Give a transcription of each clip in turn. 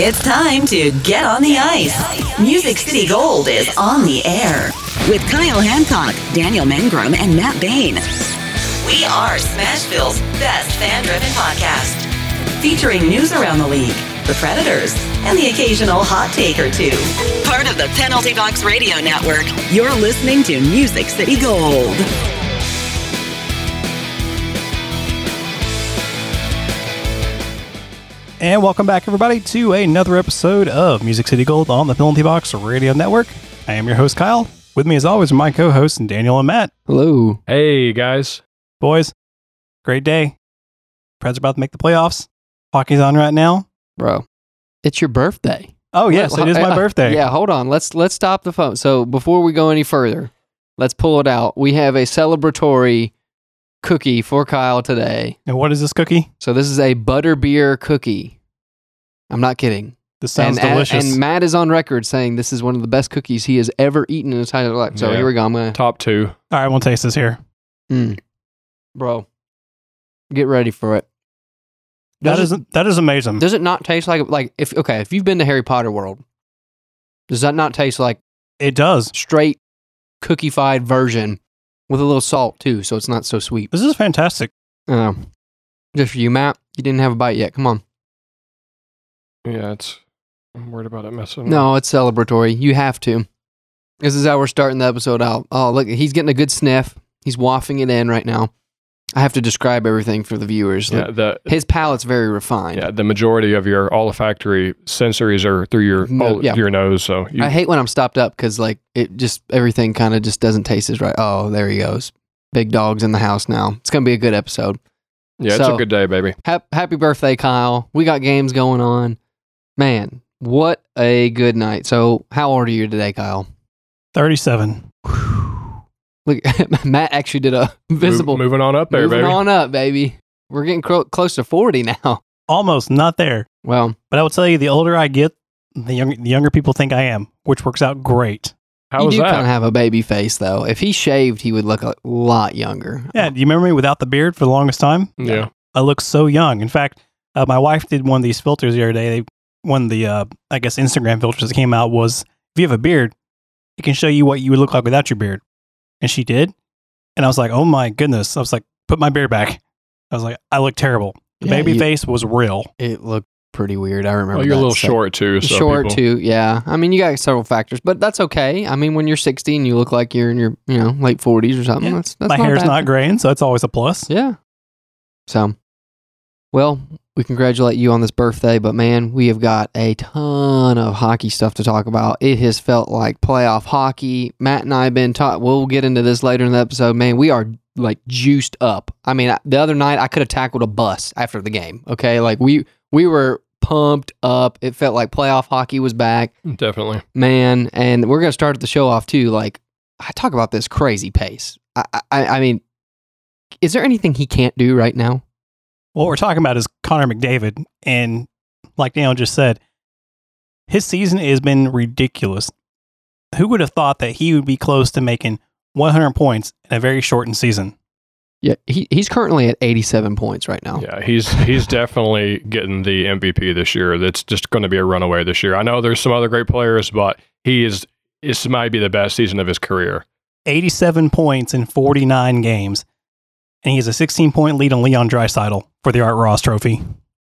It's time to get on the ice. Music City Gold is on the air with Kyle Hancock, Daniel Mengrum, and Matt Bain. We are Smashville's best fan driven podcast, featuring news around the league, the Predators, and the occasional hot take or two. Part of the Penalty Box Radio Network, you're listening to Music City Gold. And welcome back, everybody, to another episode of Music City Gold on the Penalty Box Radio Network. I am your host, Kyle. With me, as always, are my co hosts, Daniel and Matt. Hello. Hey guys. Boys, great day. Preds are about to make the playoffs. Hockey's on right now. Bro, it's your birthday. Oh, yes, Wait, it is my birthday. Yeah, hold on. Let's let's stop the phone. So before we go any further, let's pull it out. We have a celebratory cookie for Kyle today. And what is this cookie? So this is a butterbeer cookie. I'm not kidding. This sounds and, delicious. and Matt is on record saying this is one of the best cookies he has ever eaten in his entire life. So Yeah. here we go. I'm gonna, Top two. All right, we'll taste this here. mm. bro, get ready for it. That Does is that is amazing. does it not taste like like if okay if you've been to Harry Potter World, does that not taste like It does. straight cookified version with a little salt too, so it's not so sweet. This is fantastic. Uh, just for you, Matt. You didn't have a bite yet. Come on. Yeah, it's. I'm worried about it messing. No, it's celebratory. You have to. This is how we're starting the episode out. Oh, look, he's getting a good sniff. He's wafting it in right now. I have to describe everything for the viewers. Yeah, the His palate's very refined. yeah the majority of your olfactory sensories are through your No, ol- yeah. your nose. So you, I hate when I'm stopped up because like it just everything kind of just doesn't taste as right. Oh, there he goes. Big dog's in the house now. It's gonna be a good episode. yeah, it's a good day, baby. Hap- happy birthday, Kyle. We got games going on. Man, what a good night. So, how old are you today, Kyle? 37. Look, Matt actually did a visible Move- moving on up there, moving baby. on up, baby. We're getting cro- close to 40 now. Almost not there. Well, But I will tell you, the older I get, the younger, the younger people think I am, which works out great. How you was do that? kind of have a baby face, though. If he shaved, he would look a lot younger. Yeah, do you remember me without the beard for the longest time? yeah. I look so young. In fact, uh, my wife did one of these filters the other day. They, one of the, uh, I guess, Instagram filters that came out was if you have a beard, it can show you what you would look like without your beard. And she did. And I was like, oh my goodness. I was like, put my beard back. I was like, I look terrible. The Yeah, baby you- face was real. It looked pretty weird. I remember. Well, you're a little So- short too. So short people- too, yeah. I mean, you got several factors, but that's okay. I mean, when you're 60 and you look like you're in your, you know, late 40s or something, Yeah. that's, that's my not hair's bad. not graying, so it's always a plus. Yeah. So, well, we congratulate you on this birthday, but man, we have got a ton of hockey stuff to talk about. It has felt like playoff hockey. Matt and I have been taught. We'll get into this later in the episode. Man, we are like juiced up. I mean, the other night I could have tackled a bus after the game. Okay, like we we were pumped up. It felt like playoff hockey was back Definitely. man and we're gonna start the show off too like i talk about this crazy pace i i, I mean is there anything he can't do right now What we're talking about is Connor McDavid. And like Daniel just said, his season has been ridiculous. Who would have thought that he would be close to making 100 points in a very shortened season? yeah he, he's currently at 87 points right now Yeah, he's he's definitely getting the MVP this year. That's just going to be a runaway this year. I know there's some other great players, but he is this might be the best season of his career. 87 points in 49 games. And he has a 16 point lead on Leon Draisaitl for the Art Ross Trophy.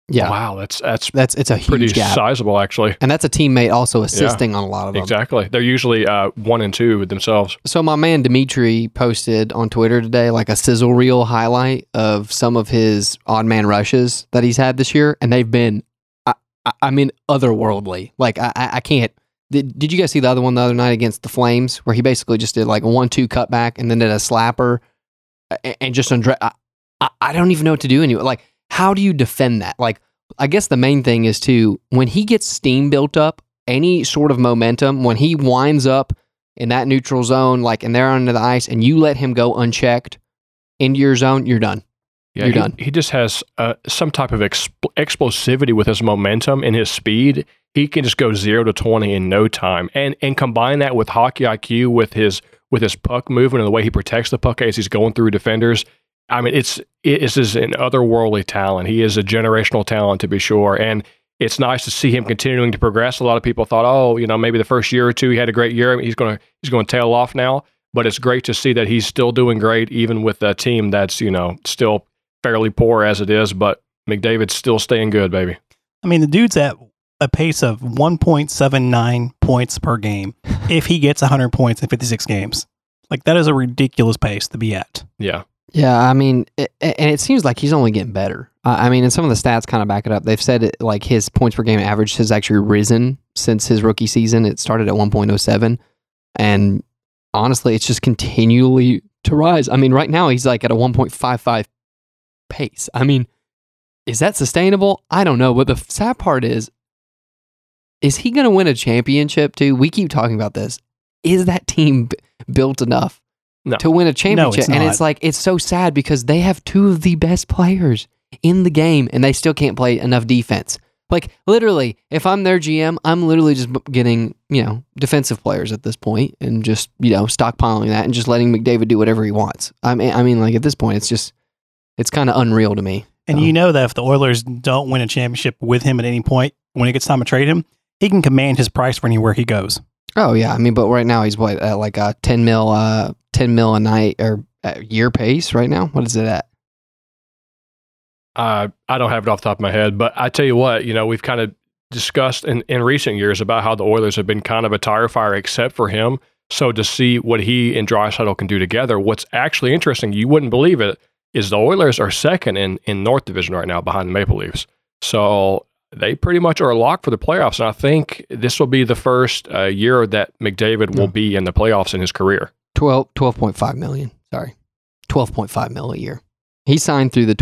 yeah Wow, that's that's that's it's a pretty huge gap sizable actually. and that's a teammate also assisting on a lot of them Exactly. They're usually uh, one and two with themselves. so my man dimitri posted on twitter today like a sizzle reel highlight of some of his odd man rushes that he's had this year and they've been i, I, I mean otherworldly like i i I can't did, did you guys see the other one the other night against the flames where he basically just did like a one-two cutback and then did a slapper and, just undre- I, I, don't even know what to do anymore like how do you defend that like i guess the main thing is to when he gets steam built up any sort of momentum when he winds up in that neutral zone, like and they're under the ice, and you let him go unchecked into your zone, you're done. Yeah, You're he, done. he just has uh, some type of expl- explosivity with his momentum and his speed. He can just go zero to twenty in no time, and and combine that with hockey IQ, with his with his puck movement and the way he protects the puck as he's going through defenders. I mean, it's this is an otherworldly talent. He is a generational talent to be sure, and it's nice to see him continuing to progress. A lot of people thought, oh, you know, maybe the first year or two he had a great year. He's gonna he's gonna tail off now. But it's great to see that he's still doing great, even with a team that's you know still fairly poor as it is. But McDavid's still staying good, baby. I mean, the dude's at a pace of 1.79 points per game if he gets 100 points in 56 games. Like that is a ridiculous pace to be at. Yeah. Yeah, I mean, it, and it seems like he's only getting better. I mean, and some of the stats kind of back it up. They've said it, like his points per game average has actually risen since his rookie season. It started at 1.07, and honestly, it's just continually to rise. I mean, right now he's like at a 1.55 pace. I mean, is that sustainable? I don't know. But the sad part is, is he going to win a championship too? We keep talking about this. Is that team b- built enough No. to win a championship? it's and it's like it's so sad because they have two of the best players in the game, and they still can't play enough defense. Like literally, if I'm their GM, I'm literally just getting you know defensive players at this point, and just you know stockpiling that, and just letting McDavid do whatever he wants. I mean, I mean, like at this point, it's just it's kind of unreal to me. And So- you know that if the Oilers don't win a championship with him at any point, when it gets time to trade him, he can command his price for anywhere he goes. Oh yeah, I mean, but right now he's what at like a ten mil, uh, ten mil a night or a year pace right now. What is it at? Uh, I don't have it off the top of my head, but I tell you what, you know, we've kind of discussed in, in recent years about how the Oilers have been kind of a tire fire except for him. So to see what he and Draisaitl can do together, what's actually interesting, you wouldn't believe it, is the Oilers are second in, in North Division right now behind the Maple Leafs. So they pretty much are locked for the playoffs. And I think this will be the first uh, year that McDavid will Yeah. be in the playoffs in his career. 12, 12.5 million. Sorry, twelve point five mil a year. He signed through the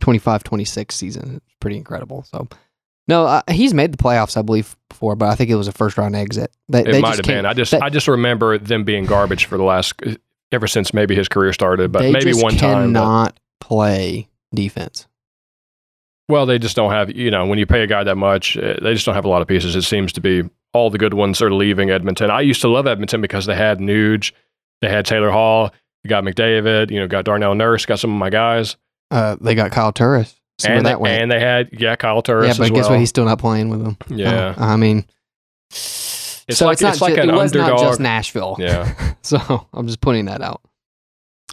2025-26 season. It's pretty incredible. So. No, uh, he's made the playoffs, I believe, before, but I think it was a first round exit. They, It they might just have been. I just they- I just remember them being garbage for the last ever since maybe his career started, but maybe one time. but- cannot play defense. Well, they just don't have. You know, when you pay a guy that much, uh, they just don't have a lot of pieces. It seems to be all the good ones are leaving Edmonton. I used to love Edmonton because they had Nuge, they had Taylor Hall, you got McDavid, you know, got Darnell Nurse, got some of my guys, Uh, they got Kyle Turris. See and that they, went. and they had yeah Kyle Turris. yeah, as but guess well. what? He's still not playing with them. yeah. Uh, I mean, It's so like it's not it's like ju- an it was underdog. not just Nashville. yeah, So I'm just putting that out.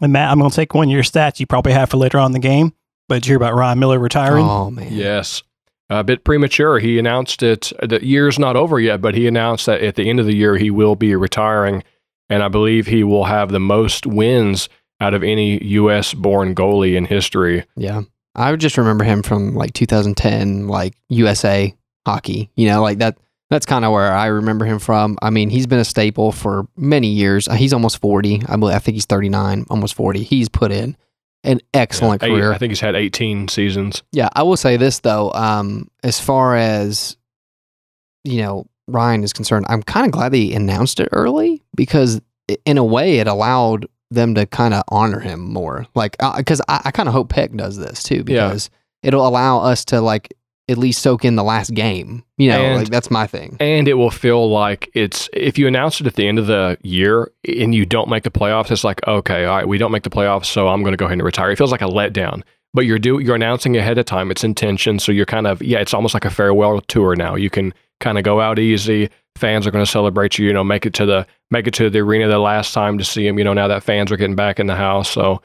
And Matt, I'm going to take one of your stats you probably have for later on in the game. But did you hear about Ryan Miller retiring? Oh man. yes. A bit premature. He announced it. The year's not over yet, but he announced that at the end of the year he will be retiring, and I believe he will have the most wins out of any U.S. born goalie in history. Yeah. I would just remember him from like 2010, like USA hockey. You know, like that. That's kind of where I remember him from. I mean, he's been a staple for many years. Uh, He's almost 40. I believe. I think he's 39, almost 40. He's put in an excellent Yeah, eight- career. I think he's had 18 seasons. Yeah, I will say this though. Um, as far as you know, Ryan is concerned, I'm kind of glad they announced it early because, in a way, it allowed them to kind of honor him more. Like, because I, I kind of hope Peck does this too Yeah. because it'll allow us to like at least soak in the last game. You know, And- like that's my thing. And it will feel like it's if you announce it at the end of the year and you don't make the playoffs, it's like okay, all right, we don't make the playoffs, so I'm going to go ahead and retire. It feels like a letdown. But you're do you're announcing ahead of time. It's intention, so you're kind of yeah, it's almost like a farewell tour now. You can kind of go out easy. Fans are going to celebrate you. You know, make it to the make it to the arena the last time to see him. You know, now that fans are getting back in the house, so.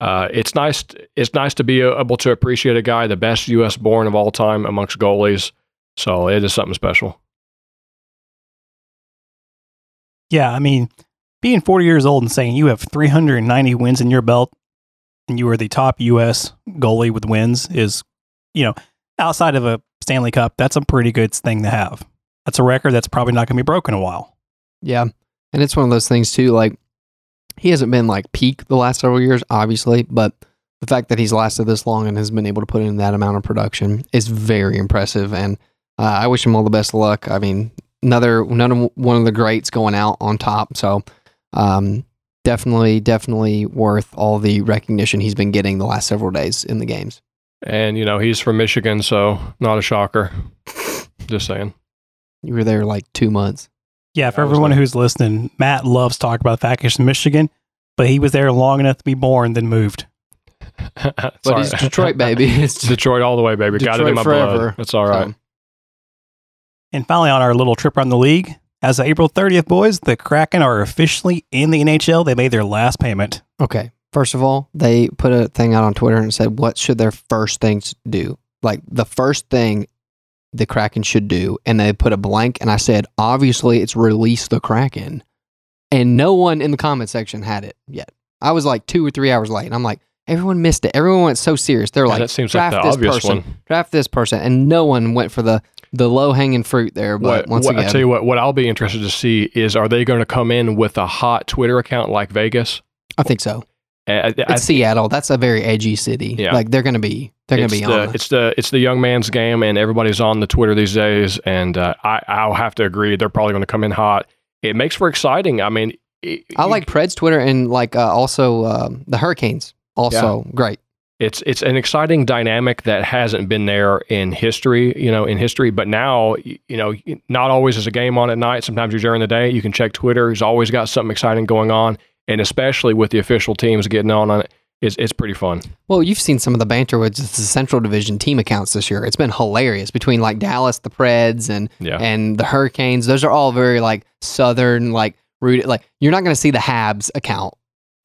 Uh, it's nice. It's nice to be able to appreciate a guy, the best U.S. born of all time amongst goalies. So it is something special. Yeah, I mean, being 40 years old and saying you have 390 wins in your belt and you are the top U.S. goalie with wins is, you know, outside of a Stanley Cup, that's a pretty good thing to have. That's a record that's probably not going to be broken in a while. Yeah. And it's one of those things too, like he hasn't been like peak the last several years, obviously, but the fact that he's lasted this long and has been able to put in that amount of production is very impressive. And uh, I wish him all the best of luck. I mean, another another one of the greats going out on top. So um, definitely, definitely worth all the recognition he's been getting the last several days in the games. And, you know, he's from Michigan, so not a shocker. Just saying. You were there like two months. Yeah, for everyone like- who's listening, Matt loves talking about the fact he's from Michigan, but he was there long enough to be born, then moved. But it's Detroit, baby. It's Detroit all the way, baby. Got it in Detroit my forever. blood. That's all right. So, And finally, on our little trip around the league, as of April 30th, boys, the Kraken are officially in the NHL. They made their last payment. Okay. First of all, they put a thing out on Twitter and said, what should their first things do? Like the first thing the Kraken should do. And they put a blank. And I said, obviously, it's release the Kraken. And no one in the comment section had it yet. I was like two or three hours late. And I'm like, everyone missed it. Everyone went so serious. They're Yeah, like, that seems like draft the this obvious person, one. draft this person. And no one went for the, the low hanging fruit there. But What, once what, I again, tell you what, what I'll be interested to see is are they going to come in with a hot Twitter account like Vegas? I think so. I, I- It's Seattle. That's a very edgy city. Yeah. Like they're going to be, they're going to be the, on. It's the it's the young man's game, and everybody's on the Twitter these days. And uh, I I'll have to agree, they're probably going to come in hot. It makes for exciting. I mean, it- I you- like Pred's Twitter and like uh, also um, the Hurricanes. Also great. it's it's an exciting dynamic that hasn't been there in history, you know, in history. But now, you know, not always is a game on at night. Sometimes you're during the day. You can check Twitter. He's always got something exciting going on, and especially with the official teams getting on on it, it's it's pretty fun. Well, you've seen some of the banter with the Central Division team accounts this year. It's been hilarious between like Dallas, the Preds, and Yeah. and the Hurricanes. Those are all very like Southern, like rooted. Like you're not going to see the Habs account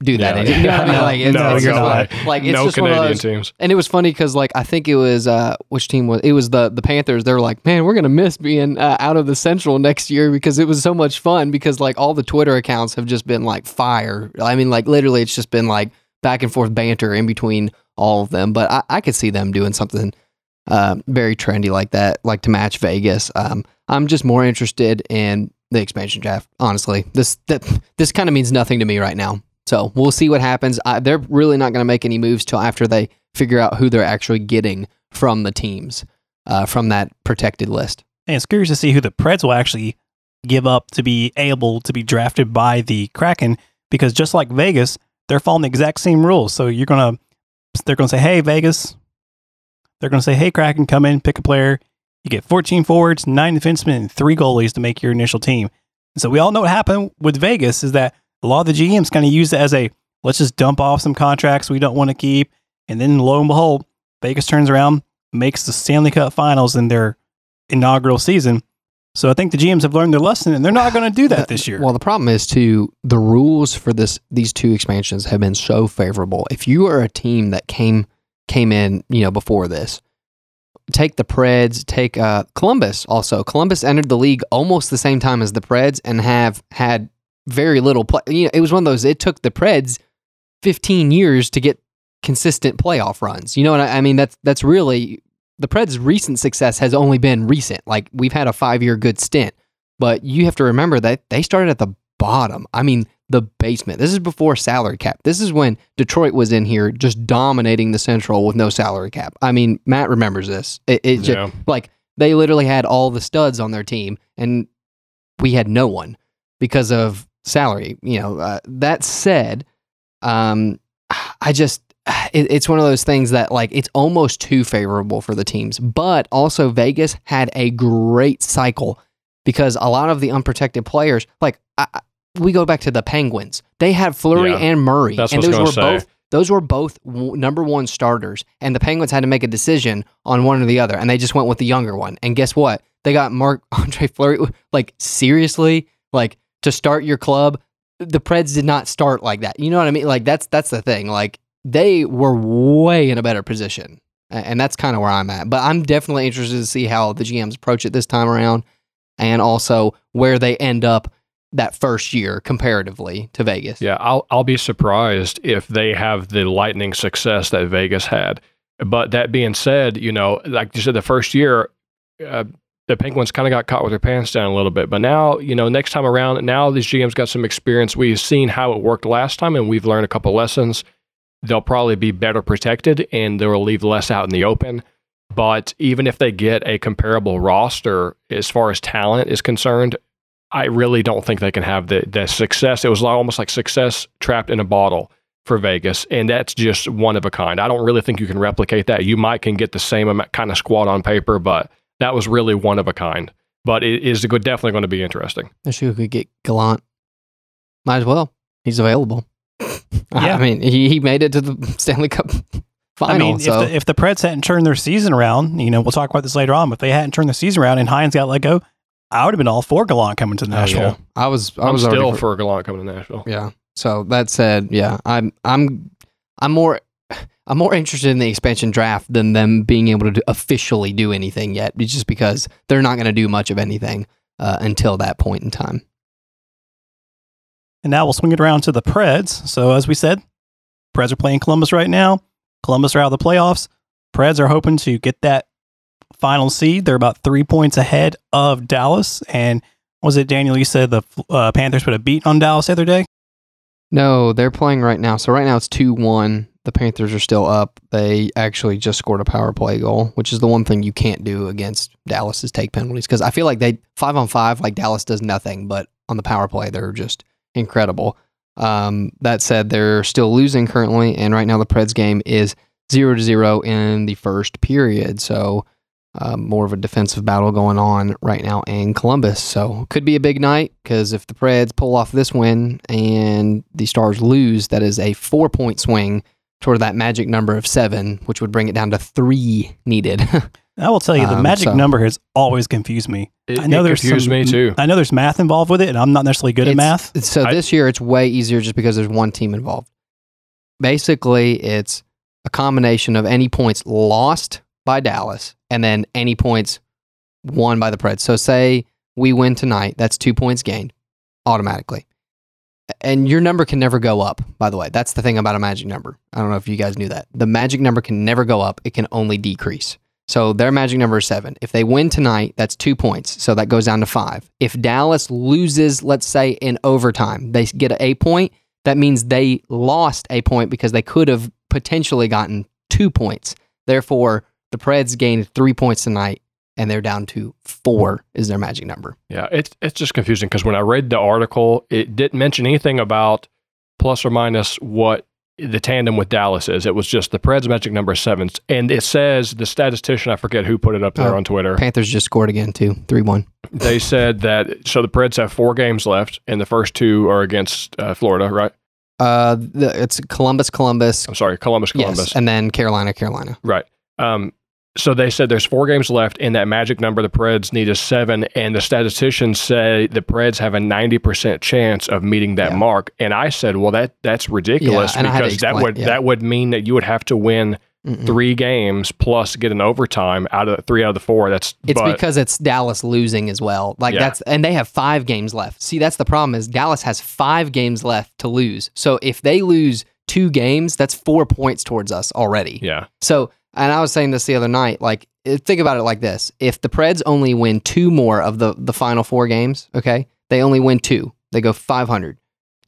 do that. Yeah. You know I mean? No, Like, it's, no, it's not. Like, it's no just one of Canadian those. teams. And it was funny because like I think it was uh which team was it was the the Panthers. They're like, man, we're gonna miss being uh, out of the Central next year because it was so much fun. Because like all the Twitter accounts have just been like fire. I mean, like literally, it's just been like back and forth banter in between all of them. But I, I could see them doing something uh, very trendy like that, like to match Vegas. Um, I'm just more interested in the expansion draft. Honestly, this that this kind of means nothing to me right now. So we'll see what happens. I, they're really not going to make any moves till after they figure out who they're actually getting from the teams uh, from that protected list. And it's curious to see who the Preds will actually give up to be able to be drafted by the Kraken because just like Vegas, they're following the exact same rules. So you're gonna they're gonna say, Hey Vegas, they're gonna say, Hey Kraken, come in, pick a player. You get 14 forwards, nine defensemen, and three goalies to make your initial team. So we all know what happened with Vegas is that a lot of the GMs kind of use it as a let's just dump off some contracts we don't want to keep. And then lo and behold, Vegas turns around, makes the Stanley Cup finals in their inaugural season. So I think the GMs have learned their lesson and they're not going to do that this year. Well, the problem is too the rules for this these two expansions have been so favorable. If you are a team that came came in, you know, before this, take the Preds, take uh, Columbus. Also, Columbus entered the league almost the same time as the Preds and have had very little play. You know, it was one of those. It took the Preds fifteen years to get consistent playoff runs. You know what I, I mean? That's that's really the Preds' recent success has only been recent. Like we've had a five year good stint, but you have to remember that they started at the bottom. I mean, the basement. This is before salary cap. This is when Detroit was in here just dominating the Central with no salary cap. I mean, Matt remembers this. It, it just Yeah. like they literally had all the studs on their team, and we had no one because of salary. You know, uh, that said, um, I just it, it's one of those things that like it's almost too favorable for the teams, but also Vegas had a great cycle because a lot of the unprotected players, like I, we go back to the Penguins, they had Fleury Yeah. and Murray, That's and those were gonna both those were both w- number one starters, and the Penguins had to make a decision on one or the other, and they just went with the younger one. And guess what? They got Marc Andre Fleury. Like seriously, like to start your club, the Preds did not start like that. You know what I mean? Like that's that's the thing. Like they were way in a better position, and that's kind of where I'm at. But I'm definitely interested to see how the GMs approach it this time around, and also where they end up that first year comparatively to Vegas. Yeah, I'll I'll be surprised if they have the lightning success that Vegas had. But that being said, you know, like you said, the first year, uh, the Penguins kind of got caught with their pants down a little bit. But now, you know, next time around, now these GMs got some experience. We've seen how it worked last time, and we've learned a couple lessons. They'll probably be better protected, and they'll leave less out in the open. But even if they get a comparable roster as far as talent is concerned, I really don't think they can have the the success. It was almost like success trapped in a bottle for Vegas, and that's just one of a kind. I don't really think you can replicate that. You might can get the same amount, kind of squad on paper, but that was really one of a kind. But it is definitely going to be interesting. I wish we could get Gallant. Might as well. He's available. Yeah. I mean, he, he made it to the Stanley Cup final. I mean, so if, the, if the Preds hadn't turned their season around, you know, we'll talk about this later on, but if they hadn't turned the season around and Hynes got let go, I would have been all for Gallant coming to oh, Nashville. yeah. I was I I'm was already still for Gallant coming to Nashville. Yeah. So that said, yeah, I'm I'm I'm more I'm more interested in the expansion draft than them being able to do, officially do anything yet, just because they're not going to do much of anything uh, until that point in time. And now we'll swing it around to the Preds. So as we said, Preds are playing Columbus right now. Columbus are out of the playoffs. Preds are hoping to get that final seed. They're about three points ahead of Dallas. And was it Daniel? You said the uh, Panthers put a beat on Dallas the other day. No, they're playing right now. So right now it's two one. The Panthers are still up. They actually just scored a power play goal, which is the one thing you can't do against Dallas take penalties because I feel like they five on five like Dallas does nothing, but on the power play they're just incredible. Um, that said, they're still losing currently, and right now the Preds game is zero to zero in the first period. So um, more of a defensive battle going on right now in Columbus. So could be a big night because if the Preds pull off this win and the Stars lose, that is a four point swing toward that magic number of seven, which would bring it down to three needed. I will tell you, the Um, magic so- number has always confused me. It, I know it there's confused some- me too. I know there's math involved with it, and I'm not necessarily good at math. So I- this year it's way easier just because there's one team involved. Basically, it's a combination of any points lost by Dallas and then any points won by the Preds. So say we win tonight, that's two points gained automatically. And your number can never go up, by the way. That's the thing about a magic number. I don't know if you guys knew that. The magic number can never go up, it can only decrease. So their magic number is seven. If they win tonight, that's two points. So that goes down to five. If Dallas loses, let's say in overtime, they get a point. That means they lost a point because they could have potentially gotten two points. Therefore, the Preds gained three points tonight, and they're down to four is their magic number. Yeah, it's it's just confusing because when I read the article, it didn't mention anything about plus or minus what the tandem with Dallas is. It was just the Preds magic number seven, and it says the statistician I forget who put it up there Oh. on Twitter. Panthers just scored again too, three one. They said that so the Preds have four games left, and the first two are against uh, Florida, right? Uh, the, it's Columbus, Columbus, I'm sorry, Columbus, Columbus. yes, and then Carolina, Carolina. Right. Um, so they said there's four games left, and that magic number the Preds need is seven. And the statisticians say the Preds have a 90% chance of meeting that Yeah. mark. And I said, well, that that's ridiculous Yeah, and I had to because that would yeah. that would mean that you would have to win Mm-mm. three games plus get an overtime out of three out of the four. That's It's but, because it's Dallas losing as well. Like Yeah. that's and they have five games left. See, that's the problem is Dallas has five games left to lose. So if they lose two games, that's four points towards us already. yeah, So and I was saying this the other night, like think about it like this. If the Preds only win two more of the the final four games, okay? They only win two. They go 500.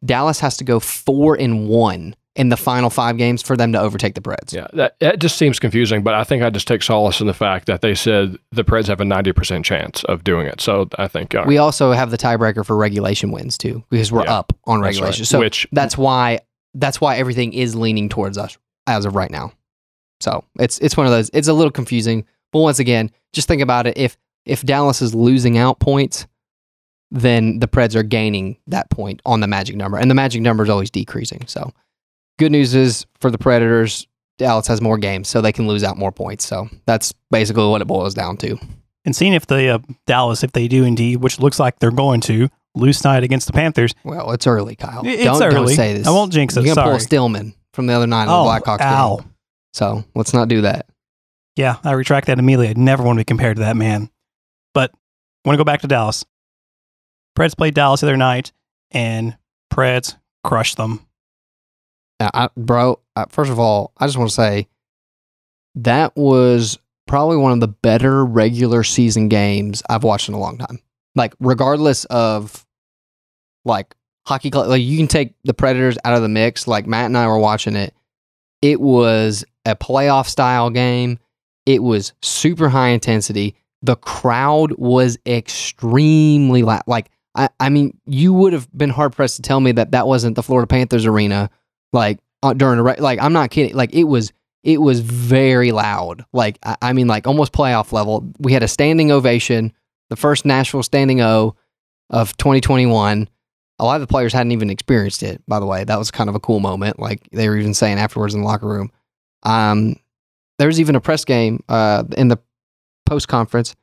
Dallas has to go 4 and 1 in the final 5 games for them to overtake the Preds. yeah. That that just seems confusing. But I think I just take solace in the fact that they said the Preds have a 90% chance of doing it. So I think uh, We also have the tiebreaker for regulation wins too, because we're Yeah, up on regulation. right. So Which- that's why that's why everything is leaning towards us as of right now. So it's it's one of those. It's a little confusing, but once again, just think about it. If if Dallas is losing out points, then the Preds are gaining that point on the magic number, and the magic number is always decreasing. So good news is for the Predators, Dallas has more games, so they can lose out more points. So that's basically what it boils down to. And seeing if the uh, Dallas, if they do indeed, which looks like they're going to lose tonight against the Panthers. Well, it's early, Kyle. It's don't, don't say this. I won't jinx it, You're gonna pull a. Stillman from the other night Oh, the Blackhawks ow. game. So let's not do that. Yeah, I retract that immediately. I'd never want to be compared to that man. But I want to go back to Dallas. Preds played Dallas the other night, and Preds crushed them. Now, I, bro, I, first of all, I just want to say that was probably one of the better regular season games I've watched in a long time. Like, regardless of like hockey, club, like you can take the Predators out of the mix. Like Matt and I were watching it. It was a playoff style game. It was super high intensity. The crowd was extremely loud. Like, I, I mean, you would have been hard pressed to tell me that that wasn't the Florida Panthers arena like uh, during a re- like I'm not kidding. Like it was it was very loud. Like I, I mean like almost playoff level. We had a standing ovation, the first Nashville standing O of 2021. A lot of the players hadn't even experienced it. By the way, that was kind of a cool moment. Like they were even saying afterwards in the locker room. Um, there was even a press game uh, in the post conference.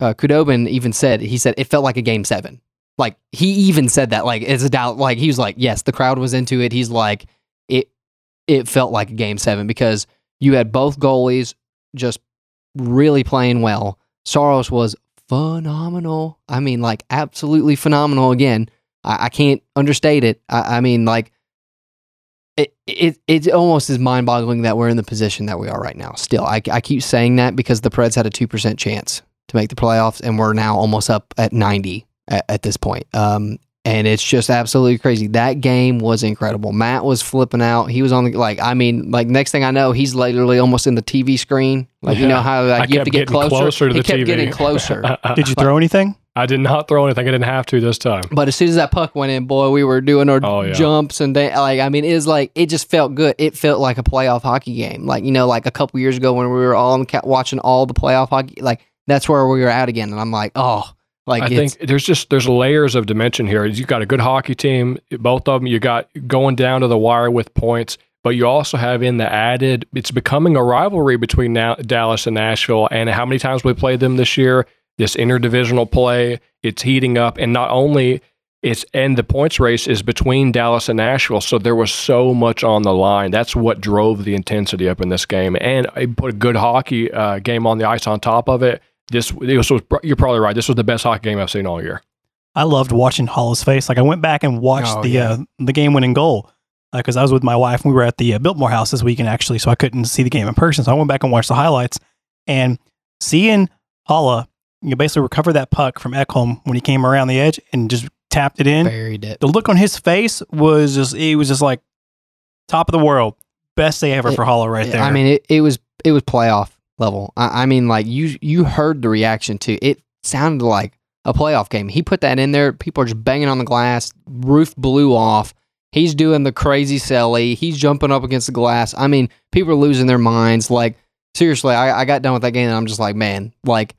uh, Kudobin even said he said it felt like a game seven. Like he even said that. Like it's a doubt. Like he was like, yes, the crowd was into it. He's like, it it felt like a game seven because you had both goalies just really playing well. Saros was phenomenal. I mean, like absolutely phenomenal. Again, I, I can't understate it. I, I mean, like it, it it almost is mind boggling that we're in the position that we are right now. Still, I, I keep saying that because the Preds had a two percent chance to make the playoffs, and we're now almost up at ninety at, at this point. Um, and it's just absolutely crazy. That game was incredible. Matt was flipping out. He was on the like. I mean, like next thing I know, he's literally almost in the TV screen. Like you know how like I you have to kept get getting closer. closer to he the kept TV. getting closer. Did you throw anything? I did not throw anything. I didn't have to this time. But as soon as that puck went in, boy, we were doing our Oh, yeah. jumps and they, like I mean, it was like it just felt good. It felt like a playoff hockey game, like you know, like a couple years ago when we were all ca- watching all the playoff hockey. Like that's where we were at again, and I'm like, oh, like I think there's just there's layers of dimension here. You've got a good hockey team, both of them. You got going down to the wire with points, but you also have in the added. It's becoming a rivalry between now, Dallas and Nashville. And how many times we played them this year? This interdivisional play, it's heating up, and not only it's and the points race is between Dallas and Nashville, so there was so much on the line. That's what drove the intensity up in this game, and it put a good hockey uh, game on the ice on top of it. This, this was you're probably right. This was the best hockey game I've seen all year. I loved watching Haula's face. Like I went back and watched Oh, the yeah. uh, the game winning goal because I was with my wife. and We were at the uh, Biltmore House this weekend actually, so I couldn't see the game in person. So I went back and watched the highlights and seeing Haula, you basically recover that puck from Ekholm when he came around the edge and just tapped it in. buried it. The look on his face was just it was just like top of the world, best day ever It- for Haula right there. I mean, it, it was it was playoff level. I, I mean, like you you heard the reaction to it. Sounded like a playoff game. He put that in there. People are just banging on the glass. Roof blew off. He's doing the crazy celly. He's jumping up against the glass. I mean, people are losing their minds. Like seriously, I, I got done with that game and I'm just like, man, like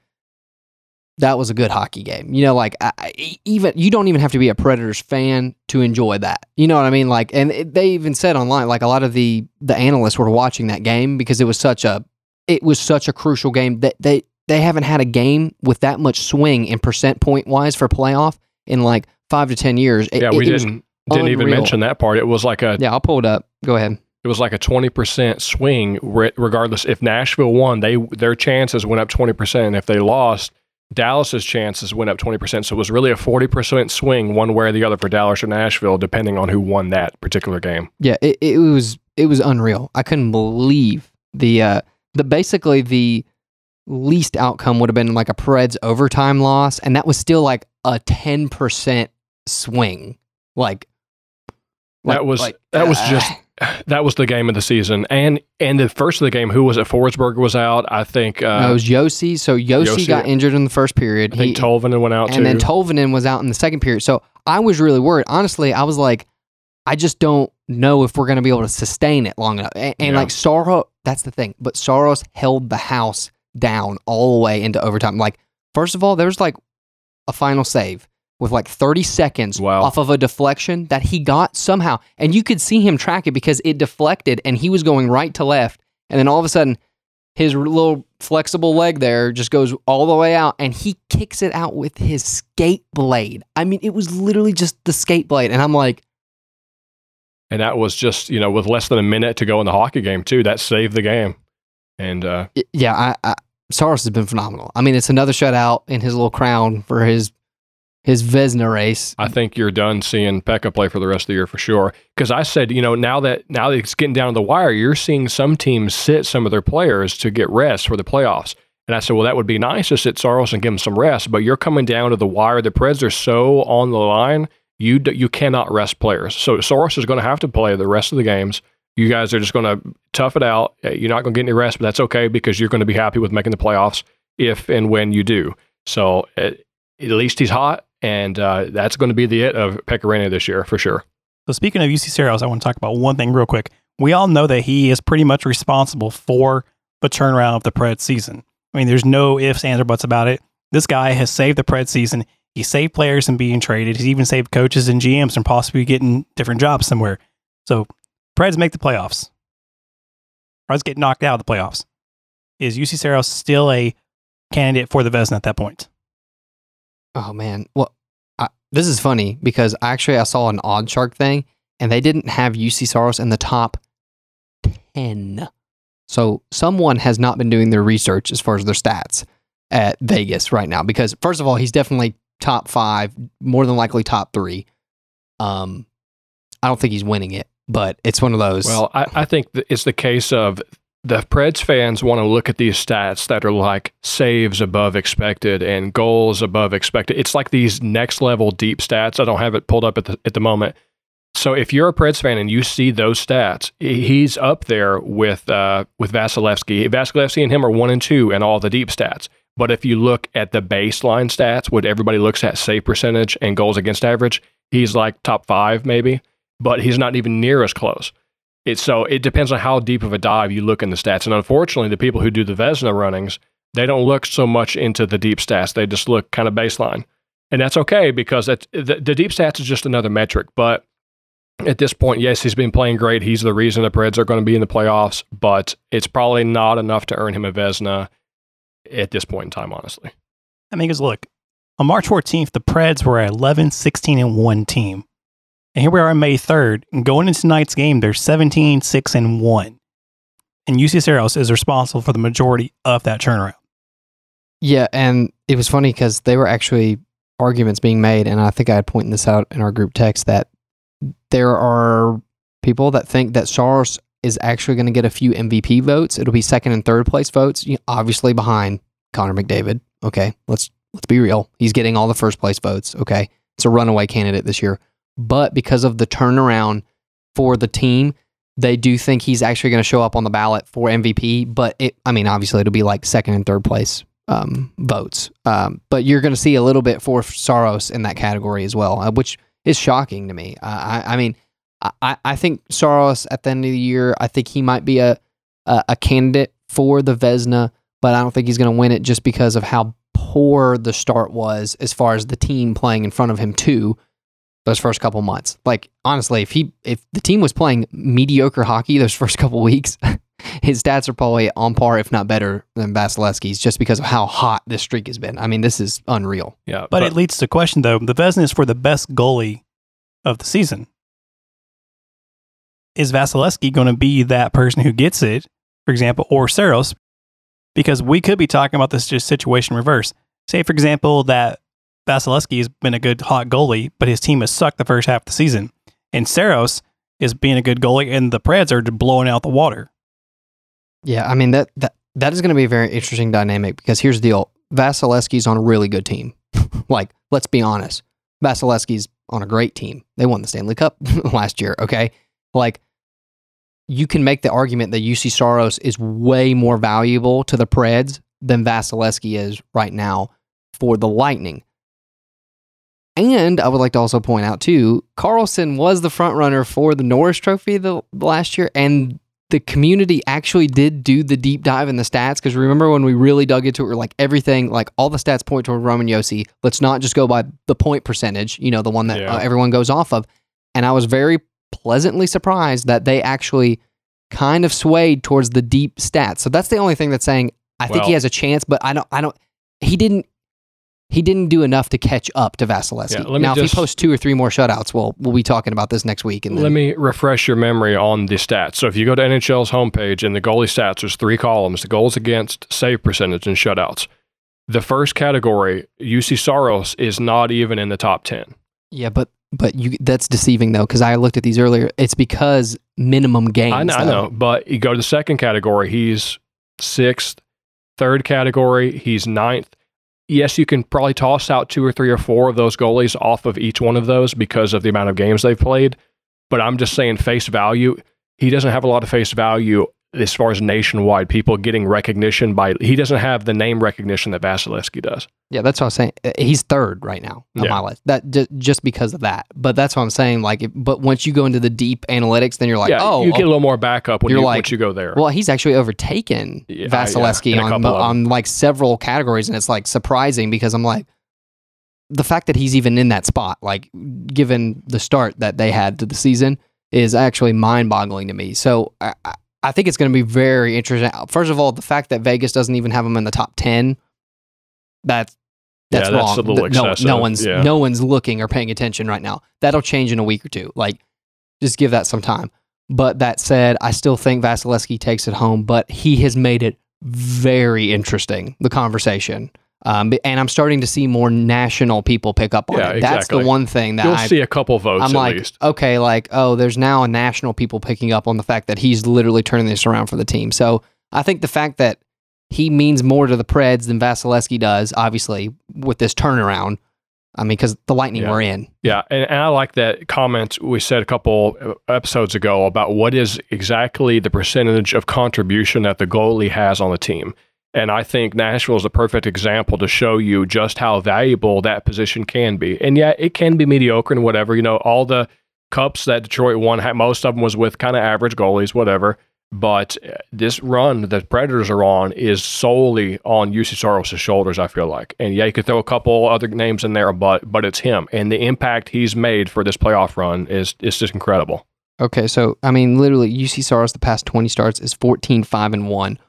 that was a good hockey game. You know, like I, even you don't even have to be a Predators fan to enjoy that. You know what I mean? Like, and it, they even said online, like a lot of the the analysts were watching that game because it was such a it was such a crucial game that they they haven't had a game with that much swing in percent point wise for playoff in like five to ten years. It- Yeah, we it didn't didn't even mention that part. It was like a yeah, I'll pull it up. Go ahead. it was like a twenty percent swing. Regardless, if Nashville won, they their chances went up twenty percent. If they lost, Dallas's chances went up twenty percent. So it was really a forty percent swing one way or the other for Dallas or Nashville, depending on who won that particular game. Yeah, it, it was it was unreal. I couldn't believe the uh the basically the least outcome would have been like a Preds overtime loss, and that was still like a ten percent swing. Like, That was- like, that was uh, just- That was the game of the season, and and the first of the game, who was it? Forsberg was out. I think. Uh, no, it was Josi. So Josi, Josi- got injured in the first period. I think He- Tolvanen went out and too. then Tolvanen was out in the second period. So I was really worried. Honestly, I was like, I just don't know if we're going to be able to sustain it long enough. And, and Yeah. like Saros, that's the thing. But Saros held the house down all the way into overtime. Like, first of all, there was like a final save with like 30 seconds Wow. off of a deflection that he got somehow. And you could see him track it because it deflected and he was going right to left. And then all of a sudden, his little flexible leg there just goes all the way out and he kicks it out with his skate blade. I mean, it was literally just the skate blade. And I'm like, and that was just you know with less than a minute to go in the hockey game too. That saved the game, and uh, yeah, I, I Saros has been phenomenal. I mean, it's another shutout in his little crown for his his Vezina race. I think you're done seeing Pekka play for the rest of the year for sure. Because I said, you know, now that now that it's getting down to the wire, you're seeing some teams sit some of their players to get rest for the playoffs. And I said, well, that would be nice to sit Saros and give him some rest, but you're coming down to the wire. The Preds are so on the line, you d- you cannot rest players. So Saros is going to have to play the rest of the games. You guys are just going to tough it out. Uh, You're not going to get any rest, but that's okay because you're going to be happy with making the playoffs if and when you do. So uh, at least he's hot, and uh, that's going to be the it of Pekka Rinne this year for sure. So speaking of Juuse Saros, I want to talk about one thing real quick. We all know that he is pretty much responsible for the turnaround of the Pred season. I mean, there's no ifs, ands, or buts about it. This guy has saved the Pred season. He saved players from being traded. He's even saved coaches and GMs from possibly getting different jobs somewhere. So Preds make the playoffs. Preds get knocked out of the playoffs. Is Juuse Saros still a candidate for the Vezina at that point. Oh man, well, I, this is funny because actually I saw an OddsShark thing, and they didn't have Juuse Saros in the top ten. So someone has not been doing their research as far as their stats at Vegas right now. Because first of all, he's definitely top five, more than likely top three. Um, I don't think he's winning it, but it's one of those. Well, I, I think it's the case of the Preds fans want to look at these stats that are like saves above expected and goals above expected. It's like these next level deep stats. I don't have it pulled up at the at the moment. So if you're a Preds fan and you see those stats, he's up there with uh, with Vasilevsky. Vasilevsky and him are one and two in all the deep stats. But if you look at the baseline stats, what everybody looks at, save percentage and goals against average, he's like top five maybe, but he's not even near as close. It's so it depends on how deep of a dive you look in the stats. And unfortunately, the people who do the Vezina runnings, they don't look so much into the deep stats. They just look kind of baseline, and that's okay because that's, the, the deep stats is just another metric. But at this point, yes, he's been playing great. He's the reason the Preds are going to be in the playoffs, but it's probably not enough to earn him a Vezina at this point in time, honestly. I mean, because look, on March 14th, the Preds were at 11, 16, and 1 team. And here we are on May 3rd. And going into tonight's game, they're 17, 6, and 1. And Juuse Saros is responsible for the majority of that turnaround. Yeah, and it was funny because they were actually arguments being made, and I think I had pointed this out in our group text that there are people that think that Saros is actually going to get a few MVP votes. It'll be second and third place votes, obviously behind Connor McDavid. Okay, let's let's be real. He's getting all the first place votes. Okay, it's a runaway candidate this year, but because of the turnaround for the team, they do think he's actually going to show up on the ballot for MVP. But it, I mean, obviously it'll be like second and third place um, votes. Um, but you're going to see a little bit for Saros in that category as well, uh, which is shocking to me. Uh, I, I mean, I, I think Saros at the end of the year, I think he might be a a, a candidate for the Vezina, but I don't think he's going to win it just because of how poor the start was as far as the team playing in front of him too. Those first couple months, like honestly, if he if the team was playing mediocre hockey those first couple weeks, his stats are probably on par, if not better, than Vasilevsky's, just because of how hot this streak has been. I mean, this is unreal. Yeah, But, it leads to question, though. The Vezina is for the best goalie of the season. Is Vasilevsky going to be that person who gets it, for example, or Saros? Because we could be talking about this just situation reverse. Say, for example, that Vasilevsky has been a good hot goalie, but his team has sucked the first half of the season. And Saros is being a good goalie, and the Preds are blowing out the water. Yeah, I mean that that that is going to be a very interesting dynamic because here's the deal: Vasilevsky's on a really good team. like, let's be honest, Vasilevsky's on a great team. They won the Stanley Cup last year. Okay, like you can make the argument that Juuse Saros is way more valuable to the Preds than Vasilevsky is right now for the Lightning. And I would like to also point out too, Carlson was the front runner for the Norris Trophy the last year, and the community actually did do the deep dive in the stats. Because remember when we really dug into it, we're like everything, like all the stats point toward Roman Josi. Let's not just go by the point percentage, you know, the one that Yeah. uh, everyone goes off of. And I was very pleasantly surprised that they actually kind of swayed towards the deep stats. So that's the only thing that's saying I think he has a chance, but I don't. I don't. He didn't. He didn't do enough to catch up to Vasilevsky. Yeah, now, if he posts two or three more shutouts, we'll we'll be talking about this next week. And then, Let me refresh your memory on the stats. So if you go to NHL's homepage and the goalie stats, there's three columns: the goals against, save percentage, and shutouts. The first category, Juuse Saros, is not even in the top ten. Yeah, but but you that's deceiving though because I looked at these earlier. It's because minimum games. I know, I know, but you go to the second category, he's sixth. Third category, he's ninth. Yes, you can probably toss out two or three or four of those goalies off of each one of those because of the amount of games they've played. But I'm just saying, face value, he doesn't have a lot of face value as far as nationwide people getting recognition by. He doesn't have the name recognition that Vasilevsky does. Yeah, that's what I'm saying. Uh, He's third right now on Yeah. my list. That just, just because of that. But that's what I'm saying. Like, if, but once you go into the deep analytics, then you're like, yeah, oh, you get a little more backup when You're you like, once you go there. Well, he's actually overtaken Yeah, Vasilevsky yeah, on on like several categories, and it's like surprising because I'm like, the fact that he's even in that spot, like given the start that they had to the season, is actually mind-boggling to me. So I, I- think it's going to be very interesting. First of all, the fact that Vegas doesn't even have him in the top ten That's that's Yeah, that's wrong. a little Th- no, no one's yeah. no one's looking or paying attention right now. That'll change in a week or two. Like, just give that some time. But that said, I still think Vasilevsky takes it home. But he has made it very interesting the conversation. Um, and I'm starting to see more national people pick up on Yeah, it. That's the one thing that You'll I, see a couple votes I'm at like, least. okay, like, oh, there's now a national people picking up on the fact that he's literally turning this around for the team. So I think the fact that he means more to the Preds than Vasilevskiy does, obviously, with this turnaround. I mean, because the Lightning Yeah. were in. Yeah, and, and I like that comment we said a couple uh, episodes ago about what is exactly the percentage of contribution that the goalie has on the team. And I think Nashville is a perfect example to show you just how valuable that position can be. And yeah, it can be mediocre and whatever. You know, all the cups that Detroit won, most of them was with kind of average goalies, whatever. But uh, this run that Predators are on is solely on Juuse Saros' shoulders, I feel like. And yeah, you could throw a couple other names in there, but but it's him. And the impact he's made for this playoff run is is just incredible. Okay, so I mean, literally, Juuse Saros the past 20 starts is 14, 5, and 1,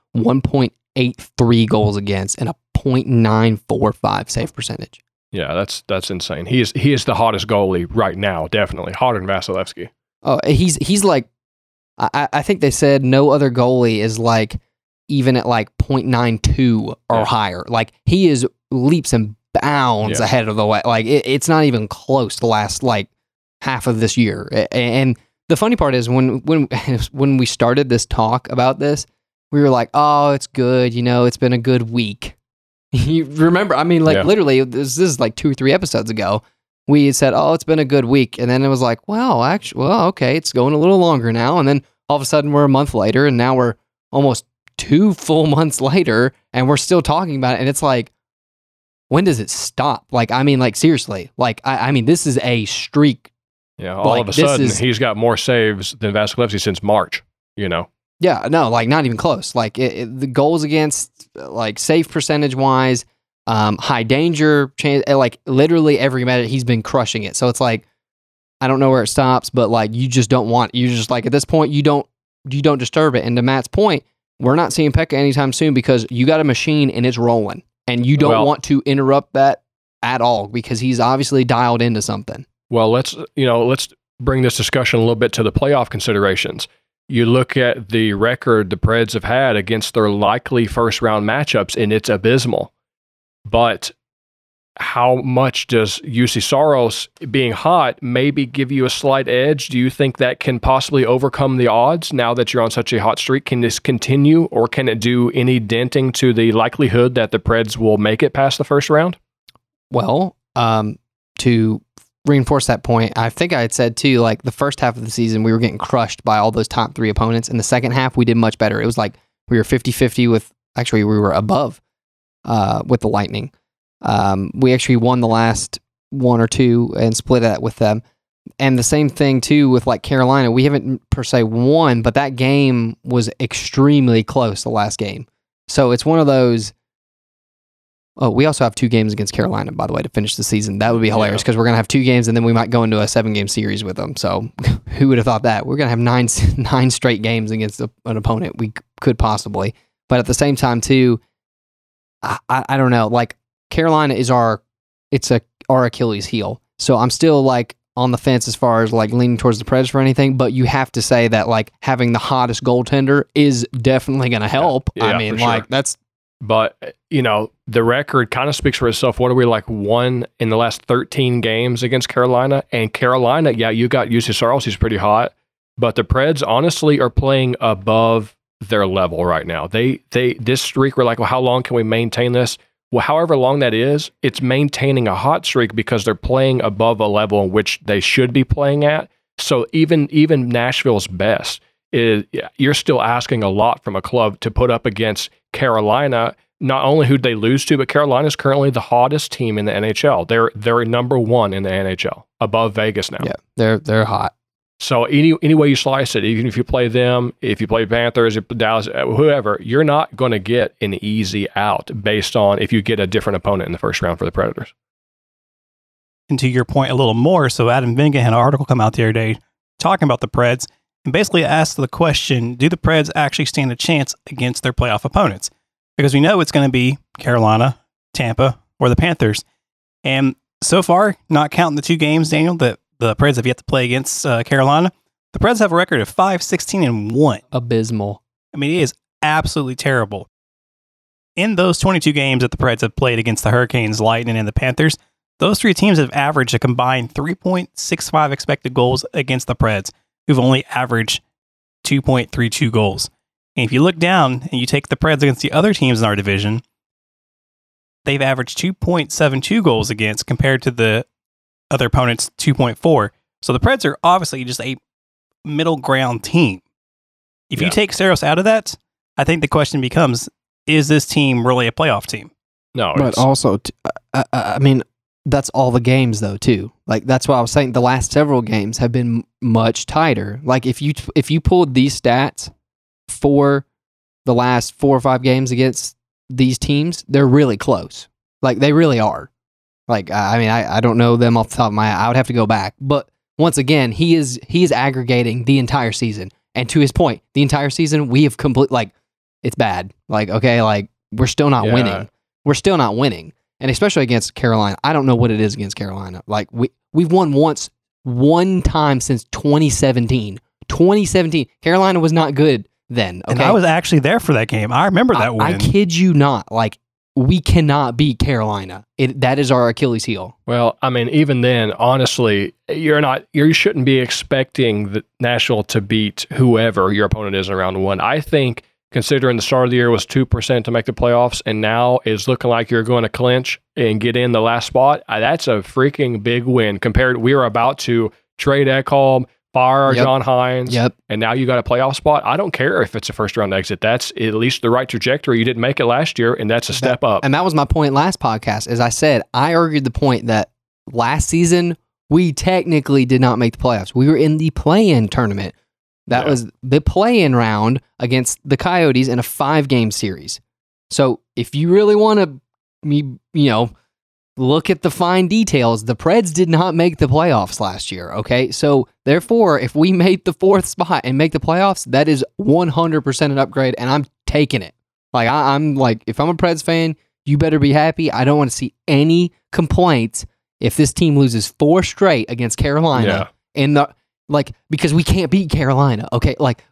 1.83 goals against, and a 0.945 save percentage. Yeah, that's that's insane. He is he is the hottest goalie right now, definitely. Hotter than Vasilevskiy. Oh, he's he's like, I, I- I think they said no other goalie is like even at like 0.92 or Yeah. higher. Like he is leaps and bounds Yeah. ahead of the way. Like it, it's not even close to last like half of this year. And the funny part is when when when we started this talk about this, we were like, oh, it's good. You know, it's been a good week. you remember? I mean, like Yeah. literally, this, this is like two or three episodes ago we had said, "Oh, it's been a good week," and then it was like, "Well, actually, well, okay, it's going a little longer now." And then all of a sudden, we're a month later, and now we're almost two full months later, and we're still talking about it. And it's like, when does it stop? Like, I mean, like seriously, like I, I mean, this is a streak. Yeah, all Like, of a sudden is- he's got more saves than Vasilevskiy since March. You know, Yeah, no, like not even close. Like it, it- the goals against, like safe percentage wise, um, high danger, chance, like literally every minute he's been crushing it. So it's like, I don't know where it stops, but like you just don't want. You're just like at this point you don't you don't disturb it. And to Matt's point, we're not seeing Pekka anytime soon because you got a machine and it's rolling, and you don't Well- want to interrupt that at all because he's obviously dialed into something. Well, let's you know, let's bring this discussion a little bit to the playoff considerations. You look at the record the Preds have had against their likely first round matchups, and it's abysmal. But how much does Juuse Saros being hot maybe give you a slight edge? Do you think that can possibly overcome the odds now that you're on such a hot streak? Can this continue, or can it do any denting to the likelihood that the Preds will make it past the first round? Well, um, to reinforce that point, I think I had said too, like the first half of the season, we were getting crushed by all those top three opponents. In the second half, we did much better. It was like we were 50 50 with, actually, we were above uh, with the Lightning. Um, we actually won the last one or two and split that with them. And the same thing too with like Carolina. We haven't per se won, but that game was extremely close, the last game. So it's one of those. Oh, we also have two games against Carolina, by the way, to finish the season. That would be hilarious Yeah. because we're gonna have two games and then we might go into a seven game series with them. So who would have thought that? We're gonna have nine nine straight games against a, an opponent we could possibly. But at the same time, too, I, I, I don't know. Like Carolina is our it's a our Achilles heel. So I'm still like on the fence as far as like leaning towards the Preds for anything. But you have to say that like having the hottest goaltender is definitely gonna help. Yeah, I mean, sure. like that's But you know, the record kind of speaks for itself. What are we like one in the last thirteen games against Carolina? And Carolina, yeah, you got Juuse Saros, he's pretty hot, but the Preds honestly are playing above their level right now. They they this streak, we're like, well, how long can we maintain this? Well, however long that is, it's maintaining a hot streak because they're playing above a level in which they should be playing at. So even even Nashville's best is you're still asking a lot from a club to put up against Carolina. Not only who they lose to, but Carolina is currently the hottest team in the NHL. They're they're number one in the NHL, above Vegas now. yeah, they're they're hot. So any any way you slice it, even if you play them, if you play Panthers, if Dallas, uh, whoever, you're not going to get an easy out based on if you get a different opponent in the first round for the Predators. And to your point a little more, so Adam Vingan had an article come out the other day talking about the Preds and basically asked the question Do the Preds actually stand a chance against their playoff opponents? Because we know it's going to be Carolina, Tampa, or the Panthers. And so far, not counting the two games, Daniel, that the Preds have yet to play against uh, Carolina, the Preds have a record of 5 16 and 1. Abysmal. I mean, it is absolutely terrible. In those 22 games that the Preds have played against the Hurricanes, Lightning, and the Panthers, those three teams have averaged a combined 3.65 expected goals against the Preds, who've only averaged 2.32 goals. And if you look down and you take the Preds against the other teams in our division, they've averaged 2.72 goals against compared to the other opponents' 2.4. So the Preds are obviously just a middle ground team. If Yeah. you take Saros out of that, I think the question becomes is this team really a playoff team? No, But it's, also, t- I, I I mean, that's all the games though too. Like that's why I was saying the last several games have been much tighter. Like if you if you pulled these stats for the last four or five games against these teams, they're really close. Like they really are. Like I mean, I, I don't know them off the top of my. I would have to go back. But once again, he is he is aggregating the entire season. And to his point, the entire season we have complete like it's bad. Like okay, like we're still not Yeah. winning. We're still not winning and especially against Carolina. I don't know what it is against Carolina. Like we we've won once, one time since 2017. 2017. Carolina was not good then. Okay, And I was actually there for that game. I remember that I, win. I kid you not. Like we cannot beat Carolina. It that is our Achilles heel. Well, I mean, even then, honestly, you're not you shouldn't be expecting the Nashville to beat whoever your opponent is in round one. I think considering the start of the year was two percent to make the playoffs, and now is looking like you're going to clinch and get in the last spot. uh, That's a freaking big win compared. We are about to trade Ekholm, fire Yep. John Hynes, Yep. and now you got a playoff spot. I don't care if it's a first round exit. That's at least the right trajectory. You didn't make it last year, and that's a step up. And that was my point last podcast. As I said, I argued the point that last season we technically did not make the playoffs. We were in the play-in tournament. That Yeah. was the play-in round against the Coyotes in a five-game series. So if you really want to, me, you know, look at the fine details, the Preds did not make the playoffs last year. Okay, so therefore, if we made the fourth spot and make the playoffs, that is 100% an upgrade, and I'm taking it. Like I, I'm like, if I'm a Preds fan, you better be happy. I don't want to see any complaints if this team loses four straight against Carolina Yeah. in the like because we can't beat Carolina. Okay, like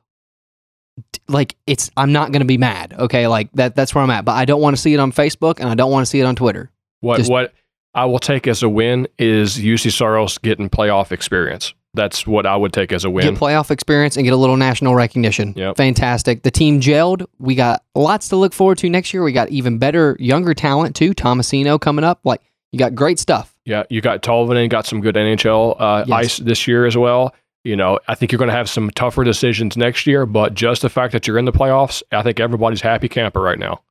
like it's I'm not gonna be mad. Okay, like that that's where I'm at. But I don't want to see it on Facebook and I don't want to see it on Twitter. What Just- what I will take as a win is Juuse Saros getting playoff experience. That's what I would take as a win. Get playoff experience and get a little national recognition. Yep. Fantastic. The team gelled. We got lots to look forward to next year. We got even better younger talent too. Tomasino coming up. Like you got great stuff. yeah, you got Tolvanen, got some good NHL uh, Yes. ice this year as well. You know, I think you're going to have some tougher decisions next year, but just the fact that you're in the playoffs, I think everybody's happy camper right now.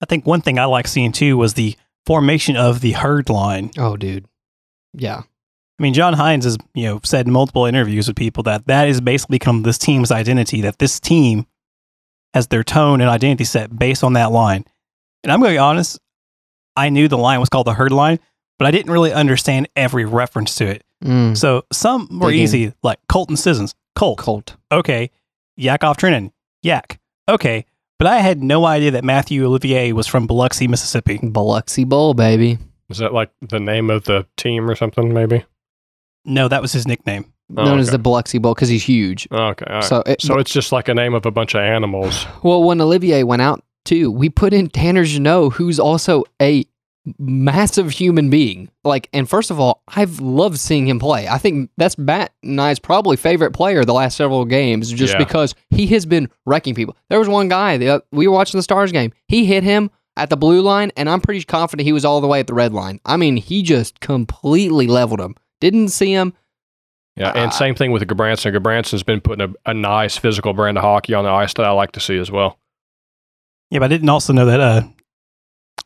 I think one thing I like seeing too was the formation of the herd line. Oh, dude. Yeah. I mean, John Hynes has you know said in multiple interviews with people that that has basically become this team's identity. That this team has their tone and identity set based on that line. And I'm going to be honest, I knew the line was called the herd line, but I didn't really understand every reference to it. Mm. So some were Dig in. easy, like Colton Sissons, Colt. Colt. Okay, Yakov Trenin, Yak. Okay, but I had no idea that Mathieu Olivier was from Biloxi, Mississippi. Biloxi Bowl, baby. Is that like the name of the team or something, maybe? No, that was his nickname. Oh, Known as the Biloxi Bowl because he's huge. Okay. all right. So, it, So it's just like a name of a bunch of animals. Well, when Olivier went out too, we put in Tanner Jeannot, who's also a massive human being. Like, and first of all, I've loved seeing him play. I think that's Matt and I's probably favorite player the last several games, just Yeah. because he has been wrecking people. There was one guy the, we were watching the Stars game. He hit him at the blue line, and I'm pretty confident he was all the way at the red line. I mean, he just completely leveled him. Didn't see him. Yeah. And Uh, same thing with Gudbranson. Gudbranson's been putting a, a nice physical brand of hockey on the ice that I like to see as well. Yeah, but I didn't also know that uh,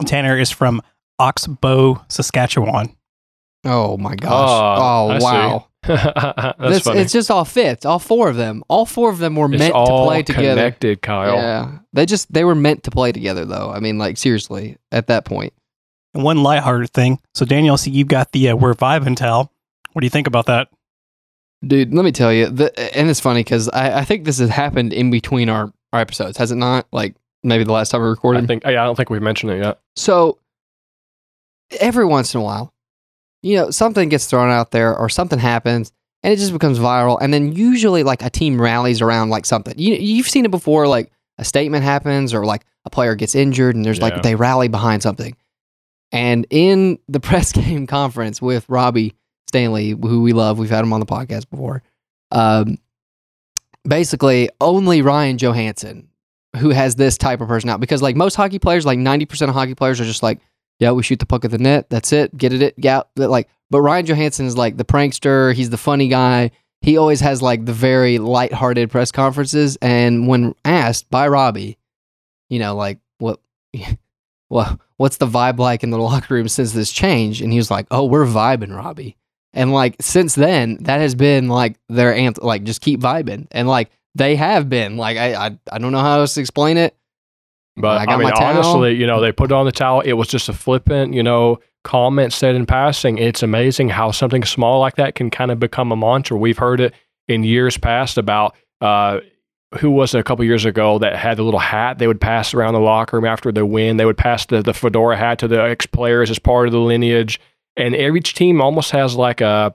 Tanner is from Oxbow, Saskatchewan. Oh my gosh! Ah, oh wow! That's This- funny. It's just all fits. All four of them. All four of them were It's meant to play together. connected, Kyle. Yeah, they just they were meant to play together, though. I mean, like seriously, at that point. point, And one lighthearted thing. So, Daniel, I see you've got the uh, We're Vibing towel. What do you think about that? dude. Let me tell you, the, and it's funny because I, I think this has happened in between our, our episodes, has it not? Like maybe the last time we recorded. I recorded. think. Yeah, I don't think we've mentioned it yet. So every once in a while, you know, something gets thrown out there or something happens and it just becomes viral. And then usually like a team rallies around like something. You, you've seen it before, like a statement happens or like a player gets injured and there's Yeah. like they rally behind something. And in the press game conference with Robbie Stanley, who we love, we've had him on the podcast before. Um, basically, only Ryan Johansen, who has this type of personality, because like most hockey players, like ninety percent of hockey players are just like, yeah, we shoot the puck at the net, that's it, get it, it, yeah, like. But Ryan Johansen is like the prankster. He's the funny guy. He always has like the very lighthearted press conferences. And when asked by Robbie, you know, like what, well, what's the vibe like in the locker room since this change? And he was like, oh, we're vibing, Robbie. And like since then, that has been like their anthem, like just keep vibing. And like they have been like I I, I don't know how else to explain it. But I I, mean, honestly, you know, they put it on the towel. It was just a flippant, you know, comment said in passing. It's amazing how something small like that can kind of become a mantra. We've heard it in years past about uh, who was it a couple years ago that had the little hat they would pass around the locker room after the win. They would pass the, the fedora hat to the ex players as part of the lineage. And every team almost has like a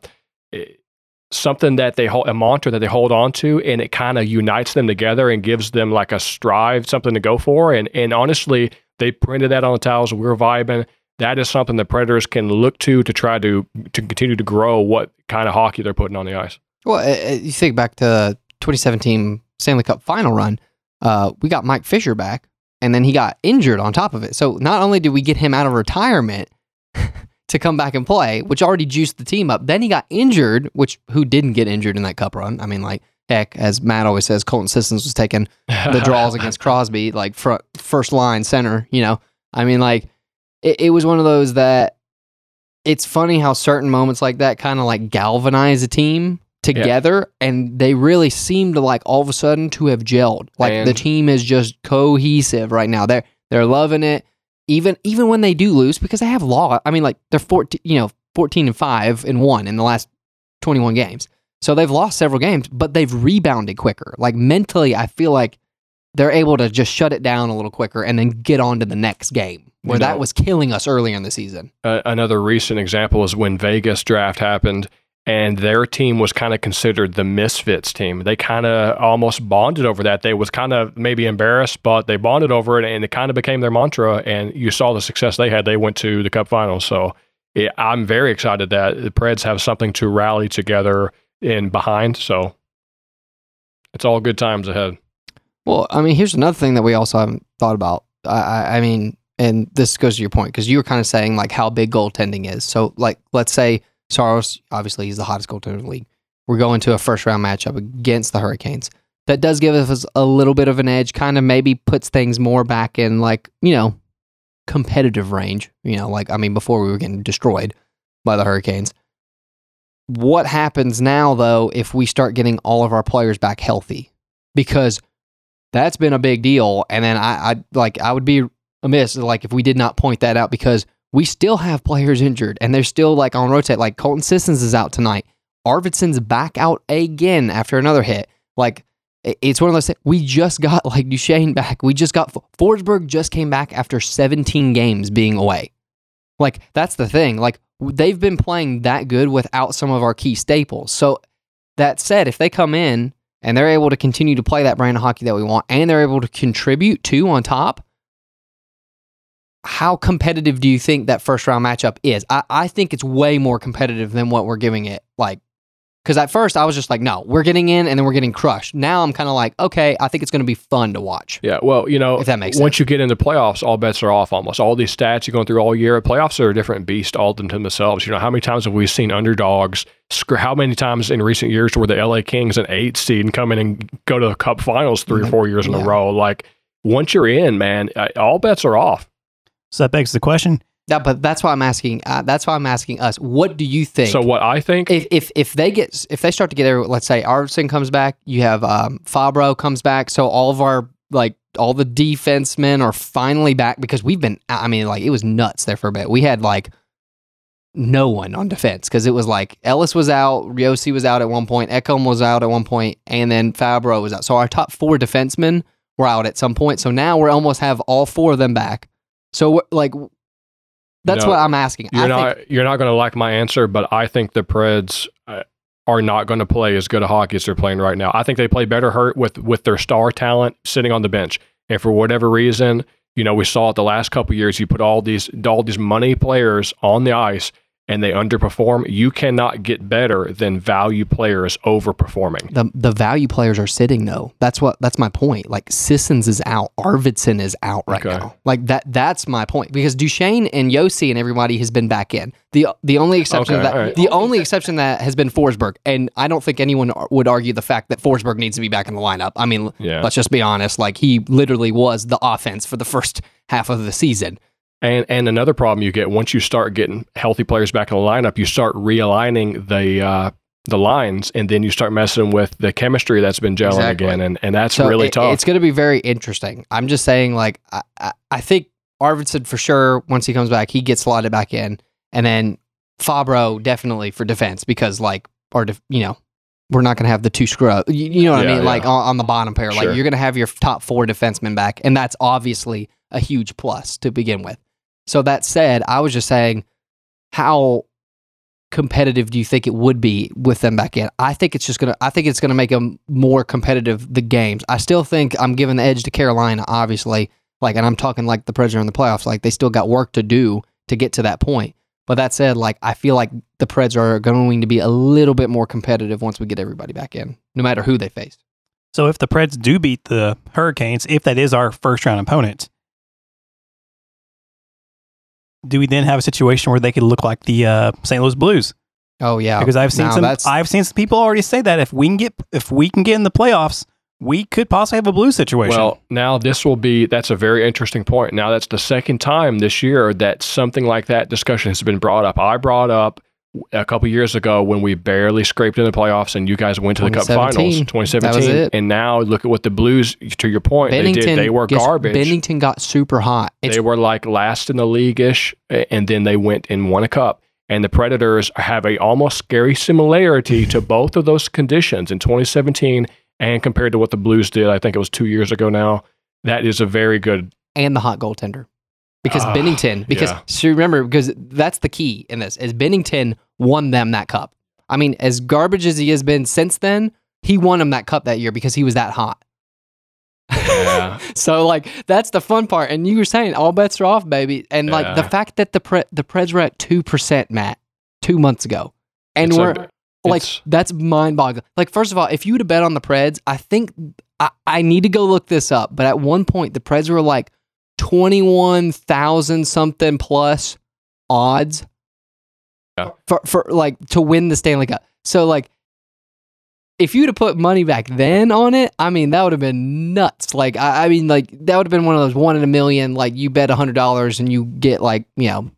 something that they hold a mantra that they hold on to and it kind of unites them together and gives them like a strive something to go for. And and honestly they printed that on the towels we're vibing. That is something the predators can look to to try to to continue to grow what kind of hockey they're putting on the ice. Well, you think back to 2017 Stanley Cup final run, uh, we got Mike Fisher back, and then he got injured on top of it. So not only did we get him out of retirement to come back and play, which already juiced the team up, then he got injured, which who didn't get injured in that cup run? I mean, like heck, as Matt always says, Colton Sissons was taking the draws against Crosby, like front, first line center. You know, I mean, like it, it was one of those that it's funny how certain moments like that kind of like galvanize a team together, and they really seem to like all of a sudden to have gelled. Like the team is just cohesive right now. They're they're loving it, even even when they do lose because they have law. I mean, like they're fourteen, you know, fourteen and five and one in the last twenty one games. So they've lost several games, but they've rebounded quicker. Like mentally, I feel like they're able to just shut it down a little quicker and then get on to the next game where You that was killing us earlier in the season. uh, another recent example is when Vegas draft happened and their team was kind of considered the misfits team. They kind of almost bonded over that. They was kind of maybe embarrassed, but they bonded over it and it kind of became their mantra and you saw the success they had. They went to the cup finals. So yeah, I'm very excited that the Preds have something to rally together in behind. So it's all good times ahead. Well, I mean, here's another thing that we also haven't thought about. I, I mean, and this goes to your point because you were kind of saying like how big goaltending is. So, like, let's say Saros, obviously, he's the hottest goaltender in the league. We're going to a first round matchup against the Hurricanes. That does give us a little bit of an edge, kind of maybe puts things more back in like, you know, competitive range. You know, like, I mean, before we were getting destroyed by the Hurricanes. What happens now, though, if we start getting all of our players back healthy? Because that's been a big deal. And then I, I like I would be amiss like if we did not point that out because we still have players injured and they're still like on rotate. Like Colton Sissons is out tonight. Arvidsson's back out again after another hit. Like it's one of those. thi- We just got like Duchene back. We just got Forsberg just came back after 17 games being away. Like that's the thing. Like they've been playing that good without some of our key staples. So that said, if they come in and they're able to continue to play that brand of hockey that we want and they're able to contribute too on top, how competitive do you think that first round matchup is? I, I think it's way more competitive than what we're giving it. Like, because at first I was just like, no, we're getting in and then we're getting crushed. Now I'm kind of like, okay, I think it's going to be fun to watch. Yeah, well, you know, If that makes once you get into the playoffs, all bets are off almost. All these stats you're going through all year, playoffs are a different beast all them to themselves. You know, how many times have we seen underdogs? How many times in recent years were the LA Kings an eight seed and come in and go to the Cup Finals three or four years in Yeah. a row? Like, once you're in, man, all bets are off. So that begs the question: That, but that's why I'm asking. Uh, that's why I'm asking us. What do you think? So, what I think, if if if they get if they start to get there, let's say Arvidsson comes back, you have um, Fabbro comes back, so all of our like all the defensemen are finally back because we've been. I mean, like it was nuts there for a bit. We had like no one on defense because it was like Ellis was out, Josi was out at one point, Ekholm was out at one point, and then Fabbro was out. So our top four defensemen were out at some point. So now we almost have all four of them back. So like That's No, what I'm asking. You're I not think, you're not going to like my answer, but I think the Preds uh, are not going to play as good a hockey as they're playing right now. I think they play better hurt with with their star talent sitting on the bench, and for whatever reason, you know, we saw it the last couple of years. You put all these all these money players on the ice. And they underperform. You cannot get better than value players overperforming. the the value players are sitting though. That's what that's my point. Like Sissons is out, Arvidsson is out right Okay. now. Like that that's my point because Duchene and Josi and everybody has been back in. The the only exception Okay, that right. the only exception that has been Forsberg, and I don't think anyone would argue the fact that Forsberg needs to be back in the lineup. I mean, Yeah. let's just be honest. Like he literally was the offense for the first half of the season. And and another problem you get once you start getting healthy players back in the lineup, you start realigning the uh, the lines, and then you start messing with the chemistry that's been gelling Exactly. again, and, and that's So really it- tough. It's going to be very interesting. I'm just saying, like, I, I, I think Arvidsson for sure, once he comes back, he gets slotted back in. And then Fabbro definitely for defense because, like, or, def, you know, we're not going to have the two scrub. You, you know what I mean? yeah. Like, on, on the bottom pair. Sure. Like, you're going to have your top four defensemen back. And that's obviously a huge plus to begin with. So, that said, I was just saying, how competitive do you think it would be with them back in? I think it's just gonna. I think it's gonna make them more competitive. The games. I still think I'm giving the edge to Carolina. Obviously, like, and I'm talking like the Predators in the playoffs. Like they still got work to do to get to that point. But that said, like I feel like the Preds are going to be a little bit more competitive once we get everybody back in, no matter who they face. So if the Preds do beat the Hurricanes, if that is our first round opponent, do we then have a situation where they could look like the uh, St. Louis Blues? Oh yeah, Because I've seen Now some that's- I've seen some people already say that if we can get if we can get in the playoffs, we could possibly have a blue situation. well, now this will be that's a very interesting point. Now that's the second time this year that something like that discussion has been brought up. I brought up a couple years ago when we barely scraped in the playoffs and you guys went to the Cup Finals, 2017. 2017, That was it. and now look at what the Blues. To your point, they did. They were garbage. Binnington got super hot. It's they were like last in the league ish, and then they went and won a cup. And the Predators have a almost scary similarity to both of those conditions in 2017 and compared to what the Blues did. I think it was two years ago now. That is a very good. and the hot goaltender. Because Ah, Binnington, because yeah. so remember, because that's the key in this is Binnington won them that cup. I mean, as garbage as he has been since then, he won them that cup that year because he was that hot. Yeah. so like that's the fun part. And you were saying all bets are off, baby. And like the fact that the pre- the Preds were at two percent, Matt, two months ago, and It's we're like that's mind boggling. Like first of all, if you would have bet on the Preds, I think I, I need to go look this up. But at one point, the Preds were like twenty one thousand something plus odds. Yeah. For for like to win the Stanley Cup. So like. If you'd have put money back then on it, I mean that would have been nuts. Like I, I mean, like that would have been one of those one in a million. Like you bet a hundred dollars and you get like you know,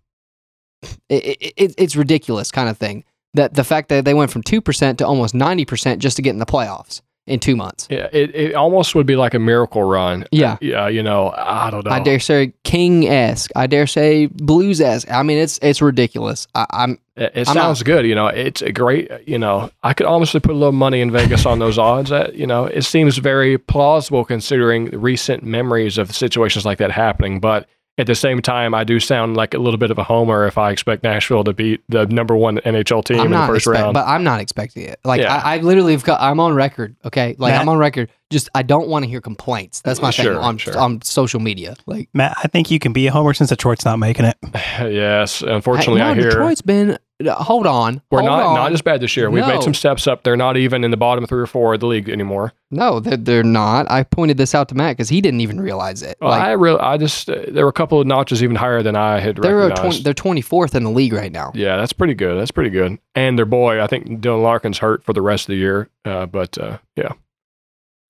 it, it, it's ridiculous kind of thing that the fact that they went from 2% to almost 90% just to get in the playoffs in two months. Yeah, it, it almost would be like a miracle run. Yeah. Yeah, you know, I don't know. I dare say King esque. I dare say Blues esque. I mean, it's it's ridiculous. I, I'm It, it I'm not- sounds good. You know, it's a great, you know, I could honestly put a little money in Vegas on those odds. That, you know, it seems very plausible considering recent memories of situations like that happening. But at the same time, I do sound like a little bit of a homer if I expect Nashville to beat the number one NHL team I'm in the first expect, round. but I'm not expecting it. Like Yeah. I, I literally have got. I'm on record. Okay, like Matt- I'm on record. Just I don't want to hear complaints. That's my thing Sure, on sure. on social media. Like Matt, I think you can be a homer since Detroit's not making it. yes, unfortunately, hey, no, I hear Detroit's been. Hold on. we're hold not on. not as bad this year. We've No. made some steps up. They're not even in the bottom three or four of the league anymore. No, they're, they're not. I pointed this out to Matt because he didn't even realize it. Well, like I really, I just uh, there were a couple of notches even higher than I had they're. 20, they're 24th in the league right now. Yeah, that's pretty good. That's pretty good. And their boy, I think Dylan Larkin's hurt for the rest of the year. Uh, but uh, yeah,